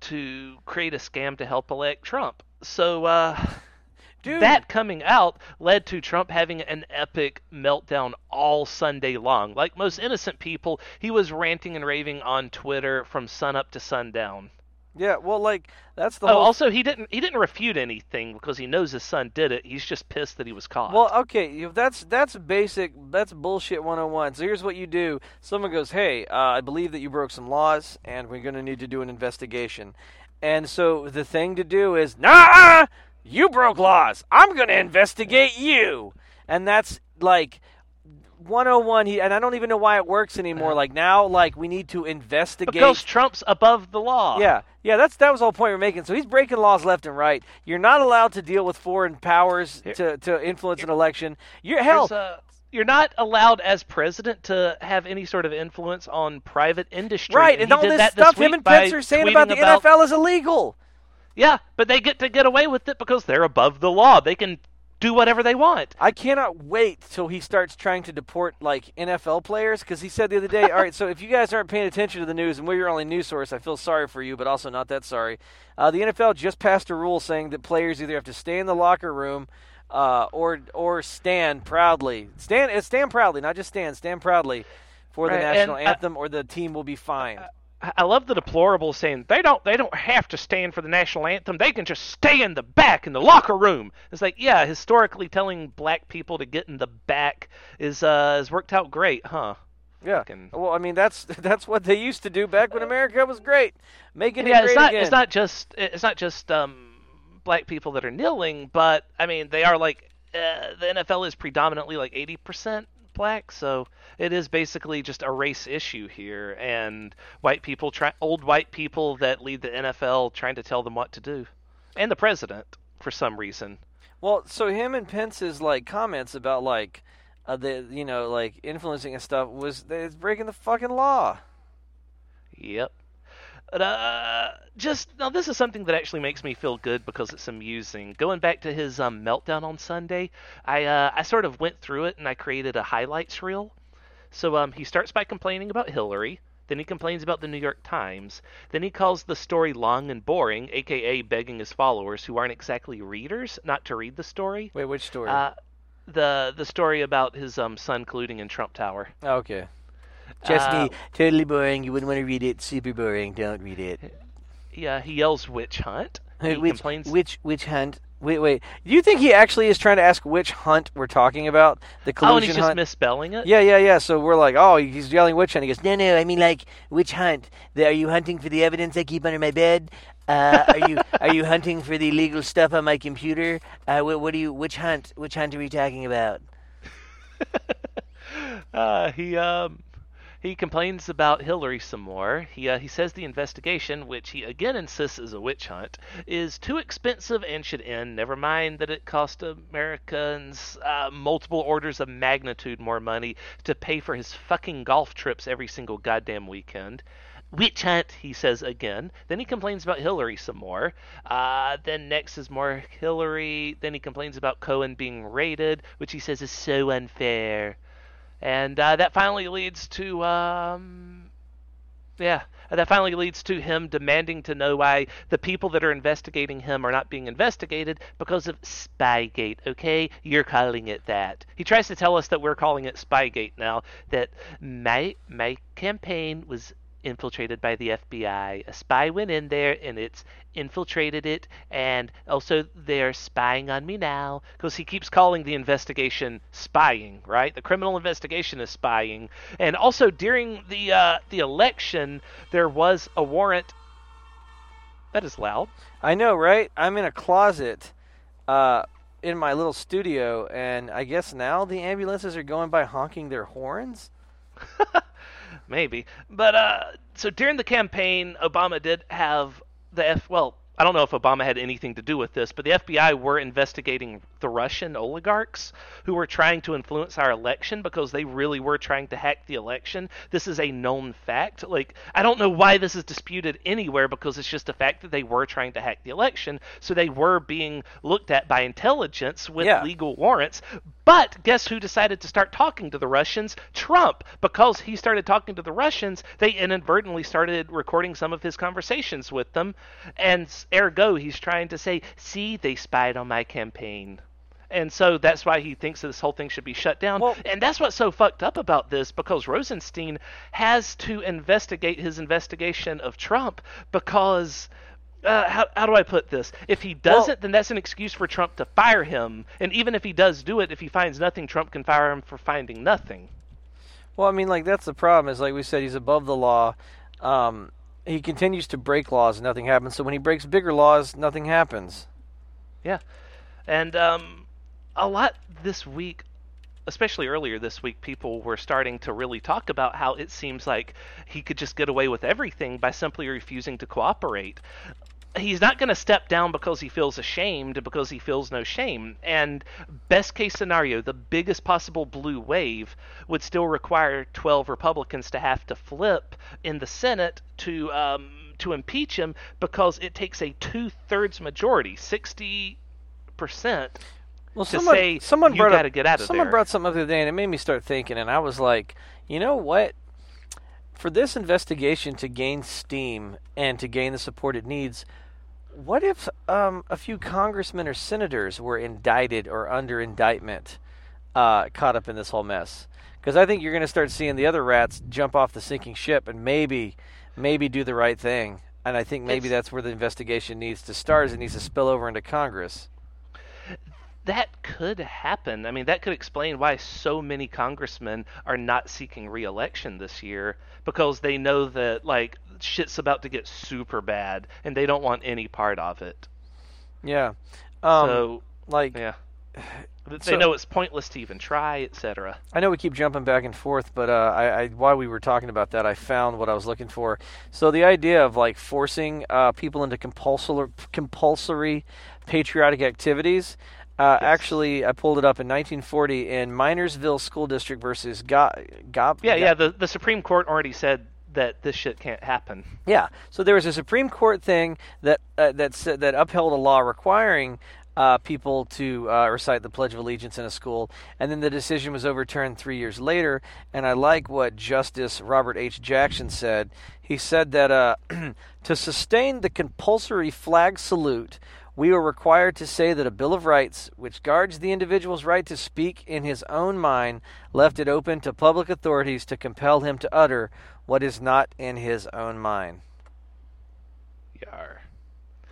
to create a scam to help elect Trump. So uh, Dude. that coming out led to Trump having an epic meltdown all Sunday long. Like most innocent people, he was ranting and raving on Twitter from sunup to sundown. Yeah, well, like that's the. Oh, whole... also he didn't he didn't refute anything because he knows his son did it. He's just pissed that he was caught. Well, okay, that's that's basic. That's bullshit 101. So here's what you do: someone goes, "Hey, uh, I believe that you broke some laws, and we're going to need to do an investigation." And so the thing to do is, "Nah, you broke laws. I'm going to investigate you." And that's like 101 he and I don't even know why it works anymore. Like now like we need to investigate because Trump's above the law. Yeah. Yeah, that's that was the whole point we're making. So he's breaking laws left and right. You're not allowed to deal with foreign powers to, to influence an election. You're hell a, uh, you're not allowed as president to have any sort of influence on private industry. Right, and, and all this this stuff him and Pence are saying about the about, NFL is illegal. Yeah, but they get to get away with it because they're above the law. They can do whatever they want. I cannot wait till he starts trying to deport like NFL players because he said the other day, all right, so if you guys aren't paying attention to the news and we're your only news source, I feel sorry for you, but also not that sorry. Uh, the NFL just passed a rule saying that players either have to stay in the locker room uh, or or stand proudly, stand uh, stand proudly, not just stand, stand proudly for the Right, national and, uh, anthem, or the team will be fined. I love the deplorable saying they don't they don't have to stand for the national anthem. They can just stay in the back in the locker room. It's like yeah, historically telling black people to get in the back is uh has worked out great, huh? Yeah. Fucking- Well, I mean that's that's what they used to do back when America was great, making yeah, it great it's not again. it's not just it's not just um black people that are kneeling, but I mean they are like uh, the NFL is predominantly like 80% black, so it is basically just a race issue here and white people try old white people that lead the NFL trying to tell them what to do. And the president for some reason. Well, so him and Pence's like comments about like uh, the you know like influencing and stuff was it's breaking the fucking law. Yep. Uh, just now, this is something that actually makes me feel good because it's amusing. Going back to his um, meltdown on Sunday, I uh, I sort of went through it and I created a highlights reel. So um, he starts by complaining about Hillary. Then he complains about the New York Times. Then he calls the story long and boring, aka begging his followers, who aren't exactly readers, not to read the story. Wait, which story? Uh, the the story about his um, son colluding in Trump Tower. Oh, okay. Just Uh, me, totally boring. You wouldn't want to read it. Super boring. Don't read it. Yeah, he yells witch hunt. He which, complains. which which hunt? Wait, wait. Do you think he actually is trying to ask which hunt we're talking about? The collusion oh, and he's just misspelling it. Yeah, yeah, yeah. So we're like, oh, he's yelling witch hunt. He goes, no, no. I mean, like witch hunt. The, are you hunting for the evidence I keep under my bed? Uh, are you are you hunting for the legal stuff on my computer? Uh, what, what do you? Which hunt? Which hunt are we talking about? Uh, he um he complains about Hillary some more. He uh, he says the investigation, which he again insists is a witch hunt, is too expensive and should end. Never mind that it cost Americans uh, multiple orders of magnitude more money to pay for his fucking golf trips every single goddamn weekend. Witch hunt, he says again. Then he complains about Hillary some more. Uh, then next is more Hillary. Then he complains about Cohen being raided, which he says is so unfair. And uh, that finally leads to, um, yeah, that finally leads to him demanding to know why the people that are investigating him are not being investigated because of Spygate. Okay, you're calling it that. He tries to tell us that we're calling it Spygate now. That my my campaign was infiltrated by the FBI. A spy went in there and it's infiltrated it, and also they're spying on me now because he keeps calling the investigation spying. Right, the criminal investigation is spying, and also during the uh, the election there was a warrant. That is loud. I know, right? I'm in a closet, uh, in my little studio, and I guess now the ambulances are going by honking their horns. maybe. But uh, so during the campaign, Obama did have the F well I don't know if Obama had anything to do with this, but the FBI were investigating the Russian oligarchs who were trying to influence our election because they really were trying to hack the election. This is a known fact. Like, I don't know why this is disputed anywhere because it's just a fact that they were trying to hack the election. So they were being looked at by intelligence with yeah. legal warrants. But guess who decided to start talking to the Russians? Trump. Because he started talking to the Russians, they inadvertently started recording some of his conversations with them. And ergo, he's trying to say, see, they spied on my campaign. And so that's why he thinks that this whole thing should be shut down. Well, and that's what's so fucked up about this because Rosenstein has to investigate his investigation of Trump because uh, how, how do I put this? If he doesn't, well, then that's an excuse for Trump to fire him. And even if he does do it, if he finds nothing, Trump can fire him for finding nothing. Well, I mean, like that's the problem. Is like we said, he's above the law. Um, he continues to break laws, and nothing happens. So when he breaks bigger laws, nothing happens. Yeah, and um, a lot this week especially earlier this week, people were starting to really talk about how it seems like he could just get away with everything by simply refusing to cooperate he's not going to step down because he feels ashamed because he feels no shame and best case scenario the biggest possible blue wave would still require 12 republicans to have to flip in the senate to um, to impeach him because it takes a two-thirds majority 60 percent well, to someone, say someone you got to get out of someone there. brought something up the other day and it made me start thinking and i was like you know what for this investigation to gain steam and to gain the support it needs what if um, a few congressmen or senators were indicted or under indictment, uh, caught up in this whole mess? Because I think you're going to start seeing the other rats jump off the sinking ship and maybe, maybe do the right thing. And I think maybe it's, that's where the investigation needs to start. Is it needs to spill over into Congress that could happen. I mean, that could explain why so many congressmen are not seeking re-election this year because they know that like shit's about to get super bad and they don't want any part of it. Yeah. Um, so like yeah. They so, know it's pointless to even try, etc. I know we keep jumping back and forth, but uh, I, I, while we were talking about that, I found what I was looking for. So the idea of like forcing uh, people into compulsory, compulsory patriotic activities. Uh, yes. Actually, I pulled it up in 1940 in Minersville School District versus Gob. Go- yeah, yeah. The the Supreme Court already said that this shit can't happen. Yeah. So there was a Supreme Court thing that uh, that that upheld a law requiring uh, people to uh, recite the Pledge of Allegiance in a school, and then the decision was overturned three years later. And I like what Justice Robert H. Jackson said. He said that uh, to sustain the compulsory flag salute we are required to say that a Bill of Rights, which guards the individual's right to speak in his own mind, left it open to public authorities to compel him to utter what is not in his own mind. Yar.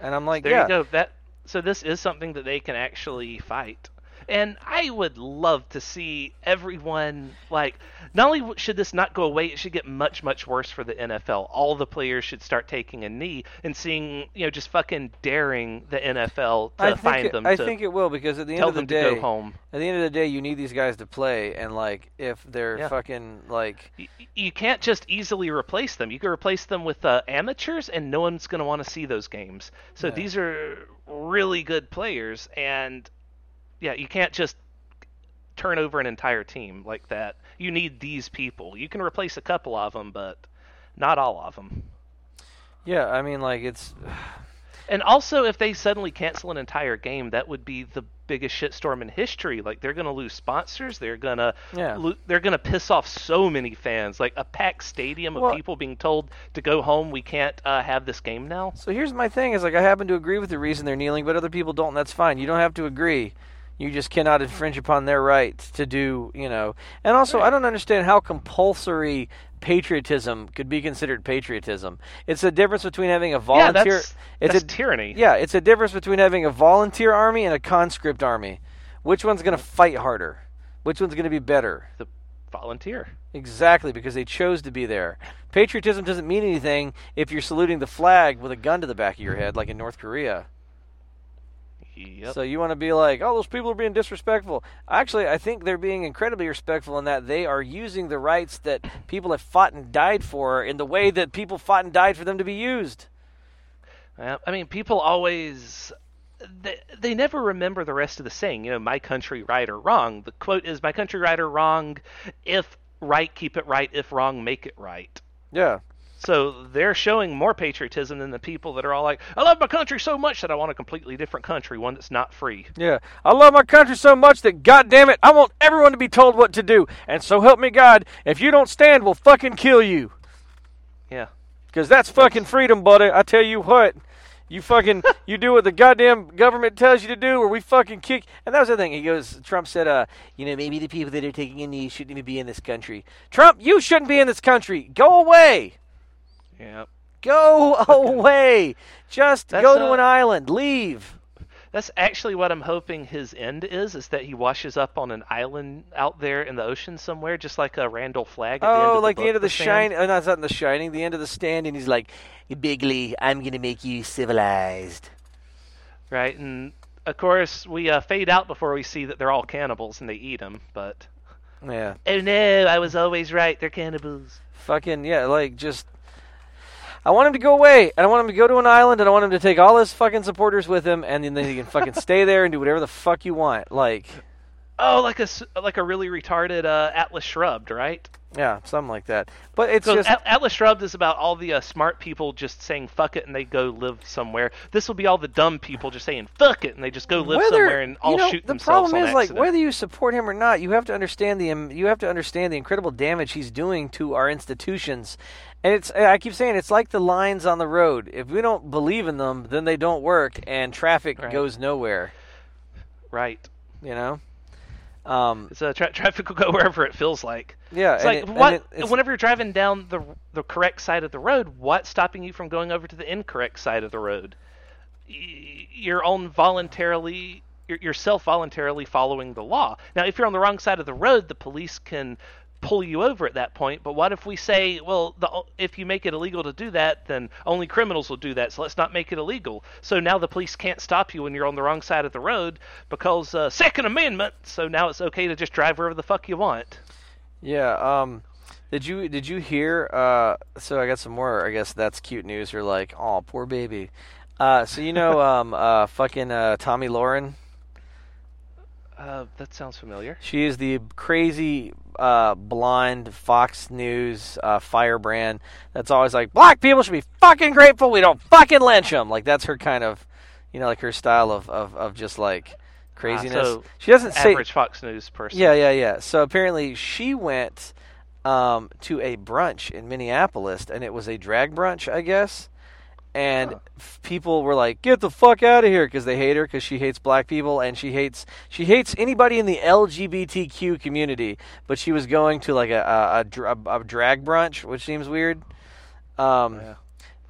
And I'm like, there yeah. you go. That so this is something that they can actually fight. And I would love to see everyone like not only should this not go away, it should get much much worse for the NFL. All the players should start taking a knee and seeing you know just fucking daring the NFL to find it, them. I think it will because at the end of the day, home. At the end of the day, you need these guys to play, and like if they're yeah. fucking like you, you, can't just easily replace them. You can replace them with uh, amateurs, and no one's going to want to see those games. So yeah. these are really good players, and yeah, you can't just turn over an entire team like that. You need these people. You can replace a couple of them, but not all of them. Yeah, I mean, like it's. And also, if they suddenly cancel an entire game, that would be the biggest shitstorm in history. Like they're gonna lose sponsors. They're gonna yeah. Lo- they're gonna piss off so many fans. Like a packed stadium of well, people being told to go home. We can't uh, have this game now. So here's my thing: is like I happen to agree with the reason they're kneeling, but other people don't. And that's fine. You don't have to agree. You just cannot infringe upon their right to do, you know. And also, I don't understand how compulsory patriotism could be considered patriotism. It's a difference between having a volunteer. Yeah, that's, it's that's a tyranny. Yeah, it's a difference between having a volunteer army and a conscript army. Which one's going to fight harder? Which one's going to be better? The volunteer. Exactly, because they chose to be there. Patriotism doesn't mean anything if you're saluting the flag with a gun to the back of your head, like in North Korea. Yep. So you want to be like, oh, those people are being disrespectful. Actually, I think they're being incredibly respectful in that they are using the rights that people have fought and died for in the way that people fought and died for them to be used. I mean, people always they, they never remember the rest of the saying. You know, my country right or wrong. The quote is, "My country right or wrong. If right, keep it right. If wrong, make it right." Yeah. So they're showing more patriotism than the people that are all like, "I love my country so much that I want a completely different country, one that's not free." Yeah, I love my country so much that, God damn it, I want everyone to be told what to do. And so help me God, if you don't stand, we'll fucking kill you. Yeah. Because that's fucking freedom, buddy. I tell you what. You fucking you do what the goddamn government tells you to do, or we fucking kick. And that was the thing. He goes. Trump said, "Uh, you know, maybe the people that are taking a knee shouldn't even be in this country." Trump, you shouldn't be in this country. Go away. Yeah. Go away. Just That's, go to uh, an island. Leave. That's actually what I'm hoping his end is, is that he washes up on an island out there in the ocean somewhere, just like a Randall the end Oh, of like the, the end of the Stand. shine. Oh, no, it's not in the shining. The end of the stand, and he's like, "Bigley, I'm gonna make you civilized." Right, and of course we uh, fade out before we see that they're all cannibals and they eat them. But Yeah. oh no, I was always right. They're cannibals. Fucking yeah, like just. I want him to go away, and I want him to go to an island, and I want him to take all his fucking supporters with him, and then he can fucking stay there and do whatever the fuck you want. Like, Oh, like a like a really retarded uh, Atlas Shrugged, right? yeah, something like that. But it's So just At- Atlas Shrugged is about all the uh, smart people just saying "fuck it" and they go live somewhere. This will be all the dumb people just saying "fuck it" and they just go live whether somewhere and all you know, shoot the themselves The problem is like whether you support him or not, you have to understand the um, you have to understand the incredible damage he's doing to our institutions. And it's I keep saying it's like the lines on the road. If we don't believe in them, then they don't work, and traffic Right. goes nowhere. Right. You know. Um, It's uh, tra- traffic will go wherever it feels like. yeah, It's like it- what? it- it's- whenever you're driving down the the correct side of the road, what's stopping you from going over to the incorrect side of the road? Y- You're on voluntarily, you're, you're self voluntarily following the law. Now, if you're on the wrong side of the road, the police can pull you over at that point. But what if we say, well, the, if you make it illegal to do that, then only criminals will do that. So let's not make it illegal. So now the police can't stop you when you're on the wrong side of the road because uh, Second Amendment. So now it's okay to just drive wherever the fuck you want. Yeah. Um, did you did you hear? Uh, so I got some more. I guess that's cute news. You're like, oh, poor baby. Uh, so you know, um, uh, fucking uh, Tomi Lahren. Uh, that sounds familiar. She is the crazy uh, blonde Fox News uh, firebrand that's always like, black people should be fucking grateful we don't fucking lynch them. Like that's her kind of, you know, like her style of of, of just like craziness. Ah, so she doesn't say Average Fox News person. Yeah, yeah, yeah. So apparently she went um, to a brunch in Minneapolis, and it was a drag brunch, I guess. And f- people were like, "Get the fuck out of here!" because they hate her because she hates black people and she hates she hates anybody in the LGBTQ community. But she was going to like a a, a, dr- a, a drag brunch, which seems weird. Um, Yeah.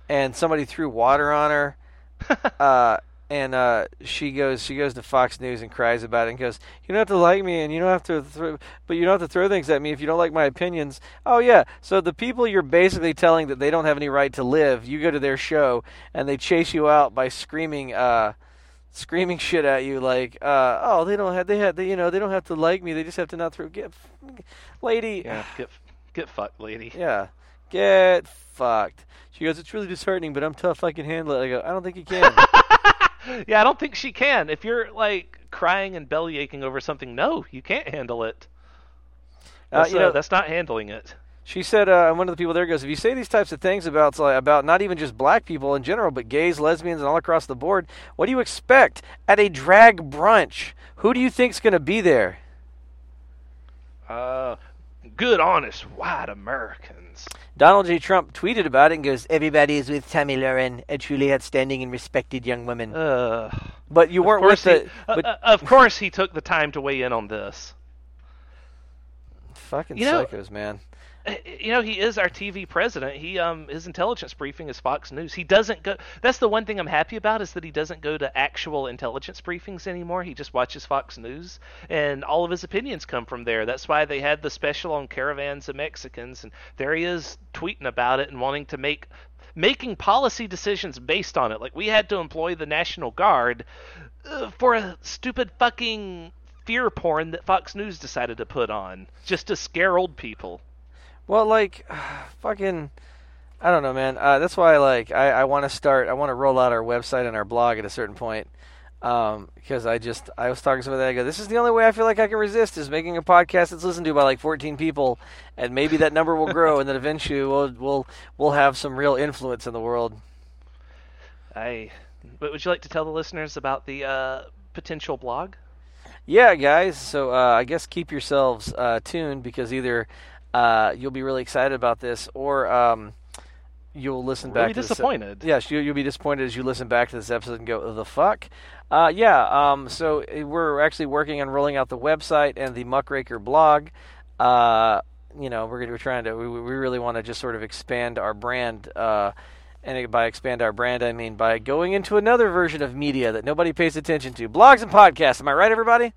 and somebody threw water on her. uh, and uh, she goes, she goes to Fox News and cries about it and goes, "You don't have to like me, and you don't have to, throw, but you don't have to throw things at me if you don't like my opinions." Oh yeah, so the people you're basically telling that they don't have any right to live, you go to their show and they chase you out by screaming, uh, screaming shit at you like, uh, "Oh, they don't have, they they, you know, they don't have to like me, they just have to not throw." Get, lady, Yeah. Get get fucked, lady. yeah. Get fucked. She goes, It's really disheartening, but I'm tough. I can handle it. I go, I don't think you can. Yeah, I don't think she can. If you're like crying and belly aching over something, no, you can't handle it. Uh, That's, you uh, know, that's not handling it. she said, uh, one of the people there goes, If you say these types of things about, like, about not even just black people in general, but gays, lesbians, and all across the board, what do you expect at a drag brunch? Who do you think's going to be there? Uh, good, honest, white Americans. Donald J. Trump tweeted about it and goes, Everybody is with Tammy Lahren, a truly outstanding and respected young woman. Uh, but you weren't with course, he, the. uh, But uh, of course, he took the time to weigh in on this. fucking you know- psychos, man. Uh, You know, he is our TV president. He um his intelligence briefing is Fox News. He doesn't go. That's the one thing I'm happy about is that he doesn't go to actual intelligence briefings anymore. He just watches Fox News, and all of his opinions come from there. That's why they had the special on caravans of Mexicans, and there he is tweeting about it and wanting to make making policy decisions based on it. Like we had to employ the National Guard uh, for a stupid fucking fear porn that Fox News decided to put on just to scare old people. Well, like, fucking, I don't know, man. Uh, that's why, like, I, I want to start. I want to roll out our website and our blog at a certain point. Um, because I just I was talking to somebody. I go, this is the only way I feel like I can resist is making a podcast that's listened to by like 14 people, and maybe that number will grow, and then eventually we'll we'll we'll have some real influence in the world. I. But would you like to tell the listeners about the uh, potential blog? Yeah, guys. So uh, I guess keep yourselves uh, tuned because either uh, you'll be really excited about this, or um, you'll listen really back. disappointed. This, yes, you, you'll be disappointed as you listen back to this episode and go, "The fuck." Uh, yeah. Um, so uh, we're actually working on rolling out the website and the Muckraker blog. Uh, you know, we're we're trying to. We, we really want to just sort of expand our brand. Uh, and by expand our brand, I mean by going into another version of media that nobody pays attention to. Blogs and podcasts. Am I right, everybody?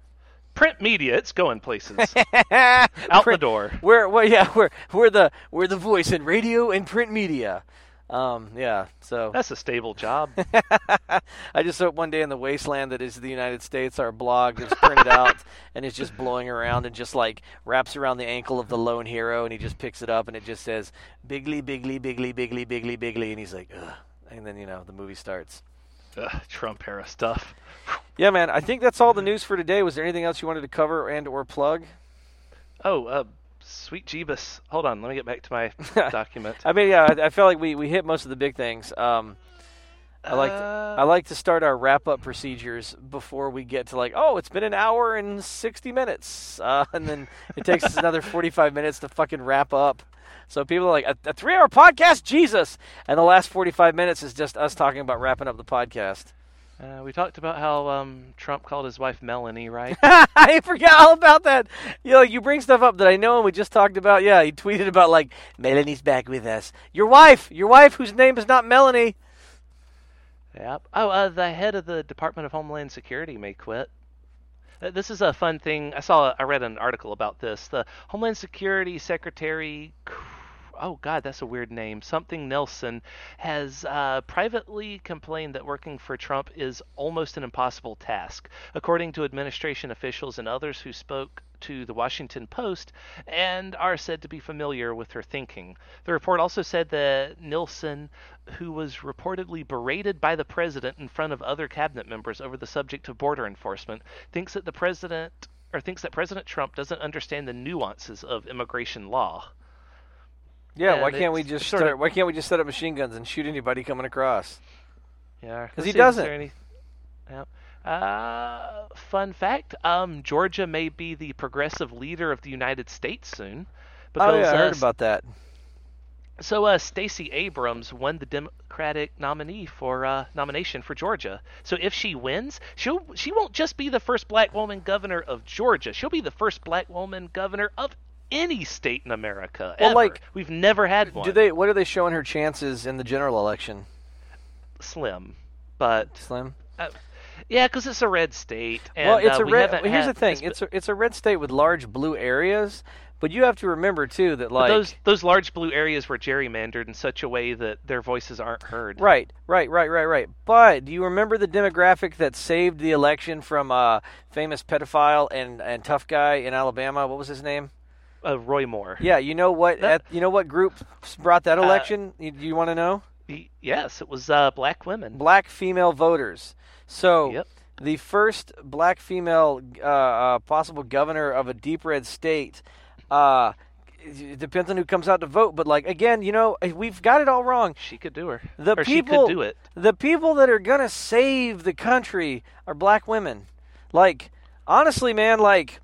Print media, it's going places. Out Print, the door. We're, well, yeah, we're we're the we're the voice in radio and print media. Um, yeah, so that's a stable job. I just hope one day in the wasteland that is the United States, our blog is printed out and it's just blowing around and just like wraps around the ankle of the lone hero, and he just picks it up and it just says "Bigly, Bigly, Bigly, Bigly, Bigly, Bigly," and he's like, Ugh. and then you know the movie starts. Ugh, Trump era stuff. Yeah, man. I think that's all the news for today. Was there anything else you wanted to cover and or plug? Oh, uh, Sweet Jeebus. Hold on, let me get back to my document. I mean, yeah, I, I feel like we, we hit most of the big things. Um, I like uh, to, I like to start our wrap up procedures before we get to like, oh, it's been an hour and sixty minutes, uh, and then it takes us another forty five minutes to fucking wrap up. So people are like, a, a three hour podcast, Jesus, and the last forty five minutes is just us talking about wrapping up the podcast. Uh, we talked about how um, Trump called his wife Melanie, right? I forgot all about that. You know, you bring stuff up that I know and we just talked about. Yeah, he tweeted about like Melanie's back with us. Your wife, your wife, whose name is not Melanie. Yep. Oh, uh, the head of the Department of Homeland Security may quit. Uh, This is a fun thing. I saw. I read an article about this. The Homeland Security Secretary. Oh God, that's a weird name. Something Nelson has uh, privately complained that working for Trump is almost an impossible task, according to administration officials and others who spoke to the Washington Post and are said to be familiar with her thinking. The report also said that Nielsen, who was reportedly berated by the president in front of other cabinet members over the subject of border enforcement, thinks that the president or thinks that President Trump doesn't understand the nuances of immigration law. Yeah, And why can't we just sort of- why can't we just set up machine guns and shoot anybody coming across? Yeah, 'Cause let's he doesn't. any- Yep. Uh, fun fact: um, Georgia may be the progressive leader of the United States soon. oh yeah, I uh, heard about that. So uh, Stacey Abrams won the Democratic nominee for uh, nomination for Georgia. So if she wins, she'll she won't just be the first black woman governor of Georgia. She'll be the first black woman governor of any state in America. Well, ever. like, we've never had one. Do they? What are they showing her chances in the general election? slim? But Slim. uh, yeah, because it's a red state. And, well, it's uh, a we red. well, here's the thing. it's- It's a it's a red state with large blue areas, but you have to remember too that but like those those large blue areas were gerrymandered in such a way that their voices aren't heard. Right, right, right, right, right. But do you remember the demographic that saved the election from uh, famous pedophile and, and tough guy in Alabama? What was his name? Uh, Roy Moore. Yeah, you know what? That- at, you know what group brought that Uh, election? you, you want to know? Yes, it was uh, black women. Black female voters. So Yep. the first black female uh, uh, possible governor of a deep red state. Uh, it depends on who comes out to vote, but like again, you know, we've got it all wrong. She could do her. The or people, she could do it. The people that are gonna save the country are black women. Like honestly, man, like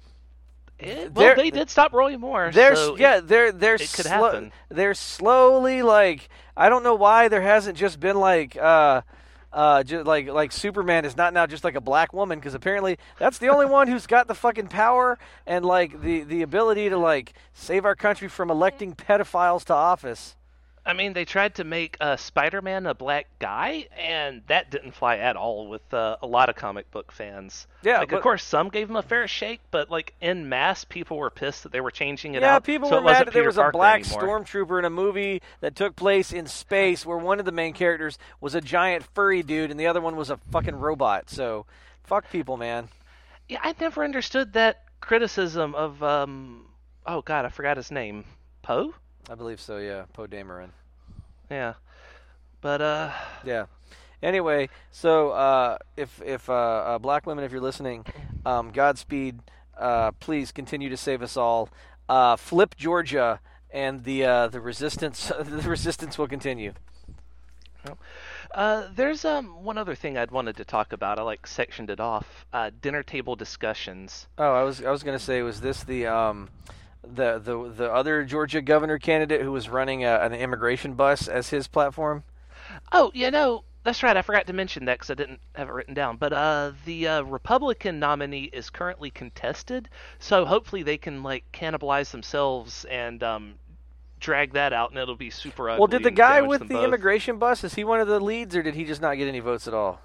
Eh, well, They're- did stop Roy Moore. they're so it- yeah, they're they're it could slo- happen. they're slowly like I don't know why there hasn't just been like uh uh just like like Superman is not now just like a black woman because apparently that's the only one who's got the fucking power and like the the ability to like save our country from electing pedophiles to office. I mean, they tried to make uh, Spider-Man a black guy, and that didn't fly at all with uh, a lot of comic book fans. Yeah, like but- of course some gave him a fair shake, but like in mass, people were pissed that they were changing it up. Yeah, out. people so were mad that there was a Parker black anymore. stormtrooper in a movie that took place in space where one of the main characters was a giant furry dude and the other one was a fucking robot. So, fuck people, man. Yeah, I never understood that criticism of um. Oh God, I forgot his name. Poe. I believe so, yeah. Poe Dameron. Yeah. But uh. Yeah. Anyway, so uh, if if uh, uh, black women, if you're listening, um, Godspeed. Uh, please continue to save us all. Uh, flip Georgia, and the uh, the resistance the resistance will continue. Uh, there's um one other thing I'd wanted to talk about. I like sectioned it off. Uh, dinner table discussions. Oh, I was I was gonna say, was this the um the the the other Georgia governor candidate who was running a, an immigration bus as his platform? Oh, yeah, no, that's right. I forgot to mention that because I didn't have it written down. But uh, the uh, Republican nominee is currently contested, so hopefully they can like cannibalize themselves and um, drag that out, and it'll be super ugly. Well, did the guy with the both. immigration bus is he one of the leads, or did he just not get any votes at all?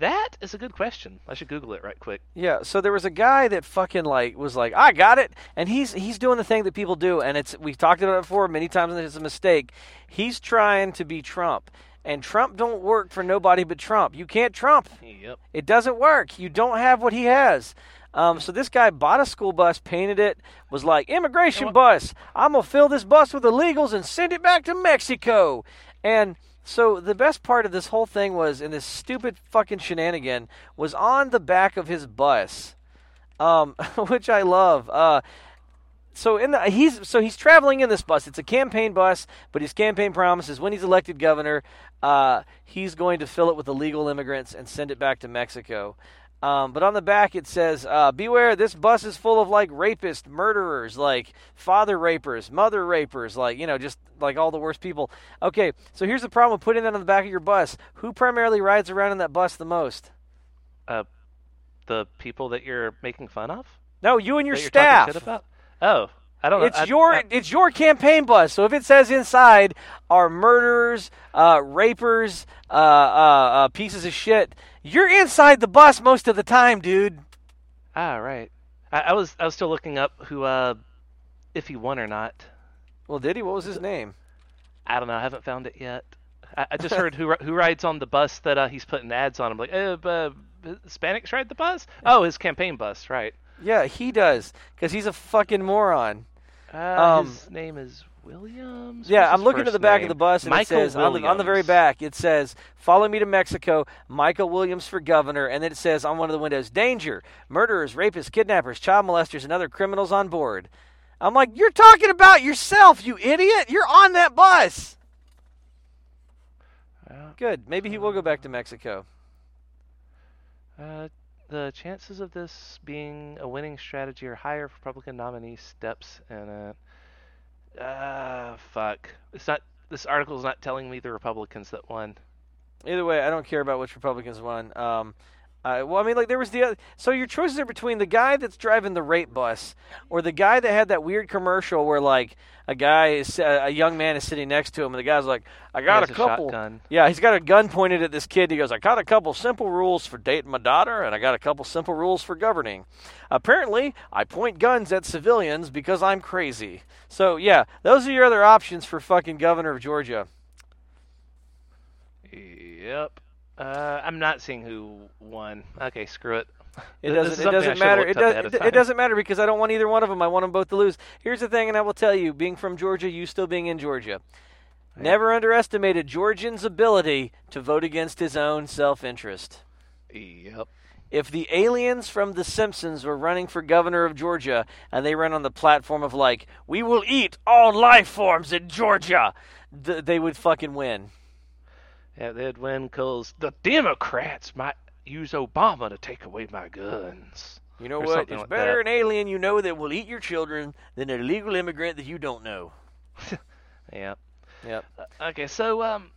That is a good question. I should Google it right quick. Yeah, so there was a guy that fucking like was like, I got it, and he's he's doing the thing that people do, and it's we've talked about it before many times, and it's a mistake. He's trying to be Trump, and Trump don't work for nobody but Trump. You can't Trump. Yep. It doesn't work. You don't have what he has. Um, so this guy bought a school bus, painted it, was like, immigration bus. I'm gonna fill this bus with illegals and send it back to Mexico. And so the best part of this whole thing was, in this stupid fucking shenanigan, was on the back of his bus, um, which I love. Uh, so in the he's so he's traveling in this bus. It's a campaign bus, but his campaign promises when he's elected governor, uh, he's going to fill it with illegal immigrants and send it back to Mexico. Um, but on the back it says, uh, "Beware! This bus is full of like rapists, murderers, like father rapers, mother rapers, like you know, just like all the worst people." Okay, so here's the problem with putting that on the back of your bus. Who primarily rides around in that bus the most? Uh, the people that you're making fun of. No, you and your that staff. about. Oh, I don't know. It's I- your I- it's your campaign bus. So if it says inside are murderers, uh, rapers, uh, uh, uh, pieces of shit, you're inside the bus most of the time, dude. Ah, right. I, I was I was still looking up who uh if he won or not. Well, did he? What was his name? I don't know. I haven't found it yet. I, I just heard who who rides on the bus that uh, he's putting ads on. I'm like, uh, uh, Hispanics ride the bus? Oh, his campaign bus, right? Yeah, he does, because he's a fucking moron. Uh, Um, his name is Williams. Yeah, I'm looking at the back name? of the bus, and Michael it says on the, on the very back, it says "Follow me to Mexico, Michael Williams for governor," and then it says on one of the windows, "Danger: Murderers, rapists, kidnappers, child molesters, and other criminals on board." I'm like, "You're talking about yourself, you idiot! You're on that bus." Yeah. Good. Maybe he will go back to Mexico. Uh, the chances of this being a winning strategy are higher if Republican nominee steps in it. Ah, fuck. It's not. This article's not telling me the Republicans that won. Either way, I don't care about which Republicans won. Um, uh, well, I mean, like there was the other. So your choices are between the guy that's driving the rape bus, or the guy that had that weird commercial where like a guy is a young man is sitting next to him, and the guy's like, "I got a a couple." shotgun. Yeah, he's got a gun pointed at this kid. He goes, "I got a couple simple rules for dating my daughter, and I got a couple simple rules for governing. Apparently, I point guns at civilians because I'm crazy." So yeah, those are your other options for fucking governor of Georgia. Yep. Uh, I'm not seeing who won. Okay, screw it. It doesn't. It doesn't matter. It does, it, it doesn't matter because I don't want either one of them. I want them both to lose. Here's the thing, and I will tell you, being from Georgia, you still being in Georgia, never underestimated Georgian's ability to vote against his own self-interest. Yep. If the aliens from The Simpsons were running for governor of Georgia and they ran on the platform of like, "We will eat all life forms in Georgia," th- they would fucking win. Yeah, they'd win because the Democrats might use Obama to take away my guns. You know what? It's like better that. an alien you know that will eat your children than an illegal immigrant that you don't know. Yeah. Yep. Uh, okay, so um,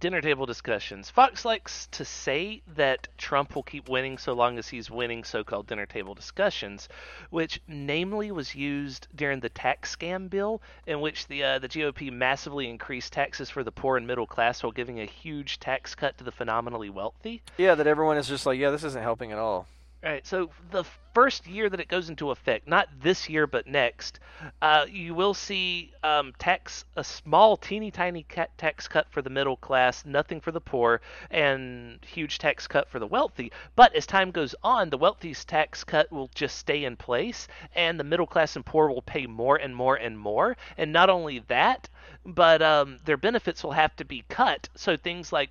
dinner table discussions. Fox likes to say that Trump will keep winning so long as he's winning so-called dinner table discussions, which namely was used during the tax scam bill, in which the uh, the GOP massively increased taxes for the poor and middle class while giving a huge tax cut to the phenomenally wealthy. Yeah, that everyone is just like, yeah, this isn't helping at all. Right. So the first year that it goes into effect, not this year but next, uh, you will see um, tax a small, teeny tiny tax cut for the middle class, nothing for the poor, and huge tax cut for the wealthy. But as time goes on, the wealthy's tax cut will just stay in place, and the middle class and poor will pay more and more and more. And not only that, but um, their benefits will have to be cut. So things like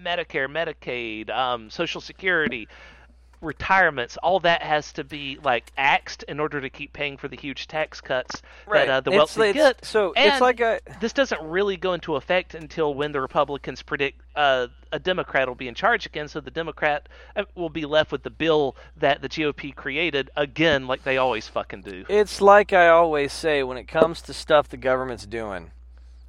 Medicare, Medicaid, um, Social Security retirements, all that has to be like axed in order to keep paying for the huge tax cuts right. that uh, the wealthy it's, get. So and it's like a this doesn't really go into effect until when the Republicans predict uh, a Democrat will be in charge again. So the Democrat uh, will be left with the bill that the GOP created again, like they always fucking do. It's like I always say when it comes to stuff the government's doing.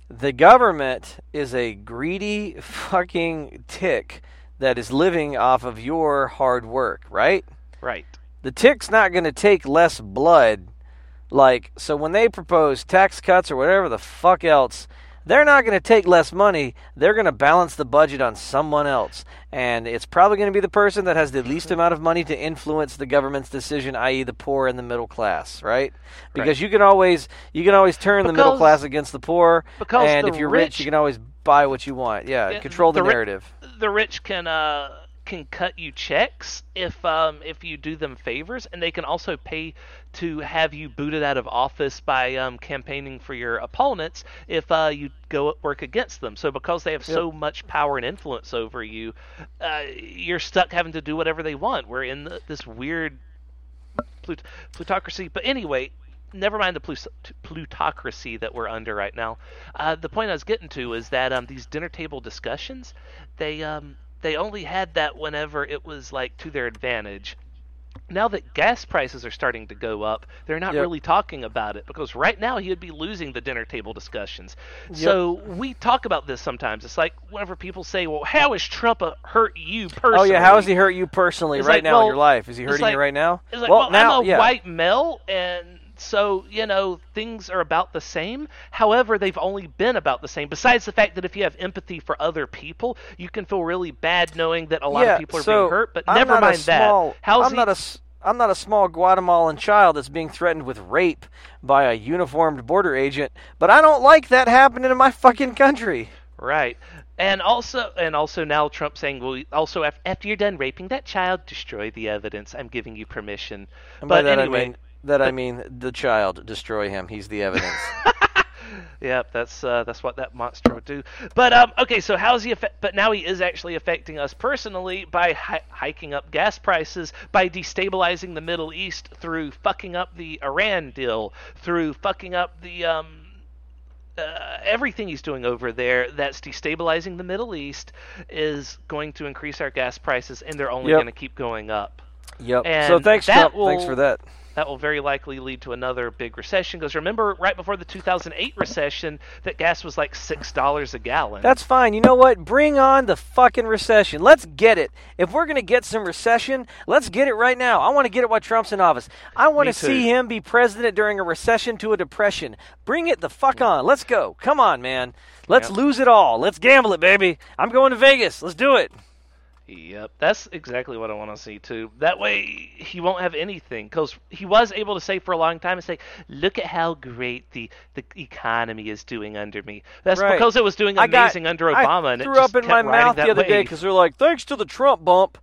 The government is a greedy fucking tick that is living off of your hard work, right? Right. The tick's not going to take less blood. Like, so when they propose tax cuts or whatever the fuck else, they're not going to take less money. They're going to balance the budget on someone else. And it's probably going to be the person that has the least mm-hmm. amount of money to influence the government's decision, i.e. the poor and the middle class, right? Because right. you can always you can always turn because, the middle class against the poor. Because and if you're rich, rich, you can always buy what you want. Yeah, yeah control the, the narrative. Ri- the rich can uh can cut you checks if um, if you do them favors, and they can also pay to have you booted out of office by um, campaigning for your opponents if uh, you go work against them. So because they have yep. so much power and influence over you, uh, you're stuck having to do whatever they want. We're in the, this weird plut- plutocracy. But anyway, never mind the plut- plutocracy that we're under right now. Uh, the point I was getting to is that um, these dinner table discussions, they um, they only had that whenever it was like to their advantage. Now that gas prices are starting to go up, they're not yep. really talking about it because right now he would be losing the dinner table discussions. Yep. So we talk about this sometimes. It's like whenever people say, "Well, how has Trump hurt you personally?" Oh yeah, how has he hurt you personally it's right like, now well, in your life? Is he hurting like, you right now? Like, well, well, now, I'm a yeah. white male and so, you know, things are about the same. However, they've only been about the same. Besides the fact that if you have empathy for other people, you can feel really bad knowing that a lot yeah, of people are so being hurt. But never mind small, that. How's I'm he... not a I'm not a small Guatemalan child that's being threatened with rape by a uniformed border agent, but I don't like that happening in my fucking country. Right. And also, and also now Trump saying, "Well, also after you're done raping that child, destroy the evidence. I'm giving you permission." And but anyway, I mean, that I mean the child. Destroy him. He's the evidence. yep, that's uh, that's what that monster would do. But um, okay, so how's he affect? But now he is actually affecting us personally by hi- hiking up gas prices, by destabilizing the Middle East through fucking up the Iran deal, through fucking up the um, uh, everything he's doing over there that's destabilizing the Middle East is going to increase our gas prices, and they're only yep. going to keep going up. Yep. And so thanks, Trump. Will, thanks for that that will very likely lead to another big recession. Because remember, right before the 2008 recession, that gas was like six dollars a gallon. That's fine. You know what? Bring on the fucking recession. Let's get it. If we're gonna get some recession, let's get it right now. I want to get it while Trump's in office. I want to see him be president during a recession to a depression. Bring it the fuck on. Let's go. Come on, man. Let's yep. lose it all. Let's gamble it, baby. I'm going to Vegas. Let's do it. Yep, that's exactly what I want to see too. That way he won't have anything because he was able to say for a long time and say, "Look at how great the the economy is doing under me." That's right. because it was doing amazing got, under Obama. I and threw up in my mouth the other way. day because they're like, "Thanks to the Trump bump."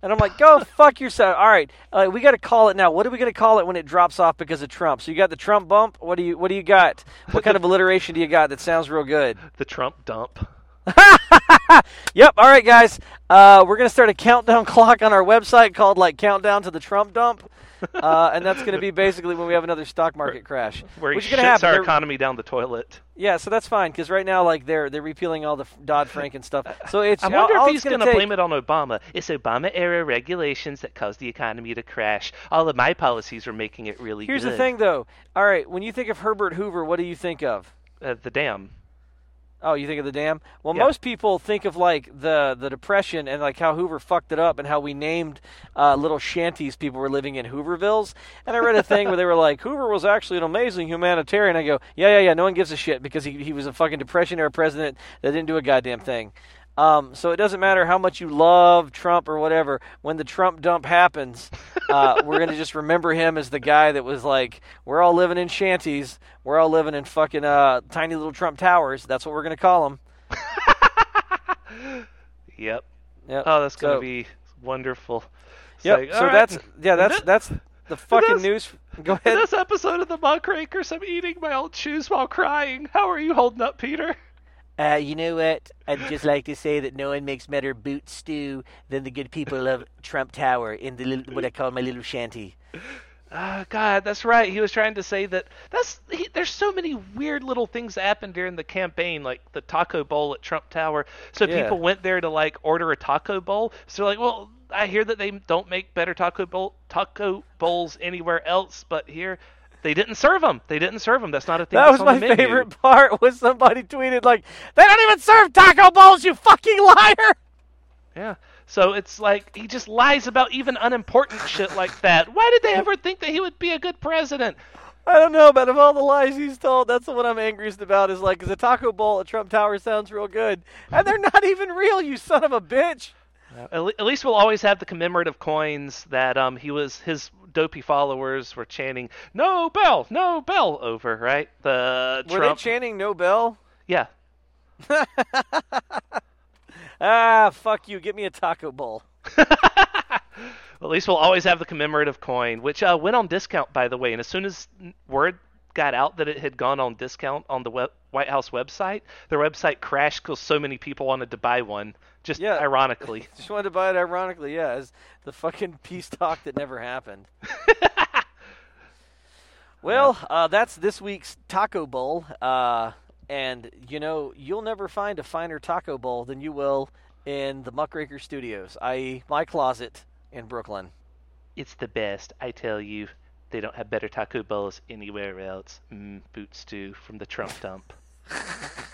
And I'm like, go fuck yourself. All right, uh, we got to call it now. What are we going to call it when it drops off because of Trump? So you got the Trump bump. What do you What do you got? What kind of alliteration do you got that sounds real good? The Trump dump. yep. All right, guys. Uh, we're gonna start a countdown clock on our website called like countdown to the Trump dump, uh, and that's gonna be basically when we have another stock market crash. Where which is gonna happen. our they're, economy down the toilet. Yeah, so that's fine because right now, like they're they're repealing all the Dodd Frank and stuff. So it's. I wonder all, if he's going to blame it on Obama. It's Obama era regulations that caused the economy to crash. All of my policies were making it really. Here's good. the thing, though. All right, when you think of Herbert Hoover, what do you think of? Uh, the dam. Oh, you think of the dam? Well, yeah. most people think of like the the depression and like how Hoover fucked it up and how we named uh, little shanties people were living in Hoovervilles. And I read a thing where they were like, Hoover was actually an amazing humanitarian. I go, yeah, yeah, yeah. No one gives a shit because he he was a fucking depression era president that didn't do a goddamn thing. Um, so it doesn't matter how much you love Trump or whatever. When the Trump dump happens, uh, we're gonna just remember him as the guy that was like, "We're all living in shanties. We're all living in fucking uh, tiny little Trump towers." That's what we're gonna call him. yep. Yep. Oh, that's gonna So- be wonderful. It's Yep. like, so right, that's yeah. That's that's the fucking news. Go in ahead. this episode of the Muckrakers, I'm eating my old shoes while crying. How are you holding up, Peter? Uh, you know what? I'd just like to say that no one makes better boot stew than the good people of Trump Tower in the little, what I call my little shanty. Ah, God, that's right. He was trying to say that that's he, there's so many weird little things that happened during the campaign, like the taco bowl at Trump Tower. So Yeah. people went there to like order a taco bowl. So like, well, I hear that they don't make better taco bowl taco bowls anywhere else, but here they didn't serve them. They didn't serve them. That's not a thing. That that's was my the menu. favorite part. Was somebody tweeted like, "They don't even serve taco bowls, you fucking liar!" Yeah. So it's like he just lies about even unimportant shit like that. Why did they ever think that he would be a good president? I don't know, but of all the lies he's told, that's the one I'm angriest about. Is like, 'cause a taco bowl at Trump Tower sounds real good, and they're not even real. You son of a bitch. At least we'll always have the commemorative coins that um he was his dopey followers were chanting "No bell, no bell" over, right? The Were Trump. they chanting Nobel? yeah. Ah, fuck you. Get me a taco bowl. At least we'll always have the commemorative coin, which uh, went on discount, by the way. And as soon as word got out that it had gone on discount on the web- White House website, their website crashed because so many people wanted to buy one. Just Yeah. ironically. Just wanted to buy it ironically, yeah, as the fucking peace talk that never happened. well, uh, that's this week's Taco Bowl. Uh, and, you know, you'll never find a finer taco bowl than you will in the Muckraker Studios, i.e., my closet in Brooklyn. It's the best, I tell you they don't have better Taco Bells anywhere else. Mm, boots do from the Trump dump.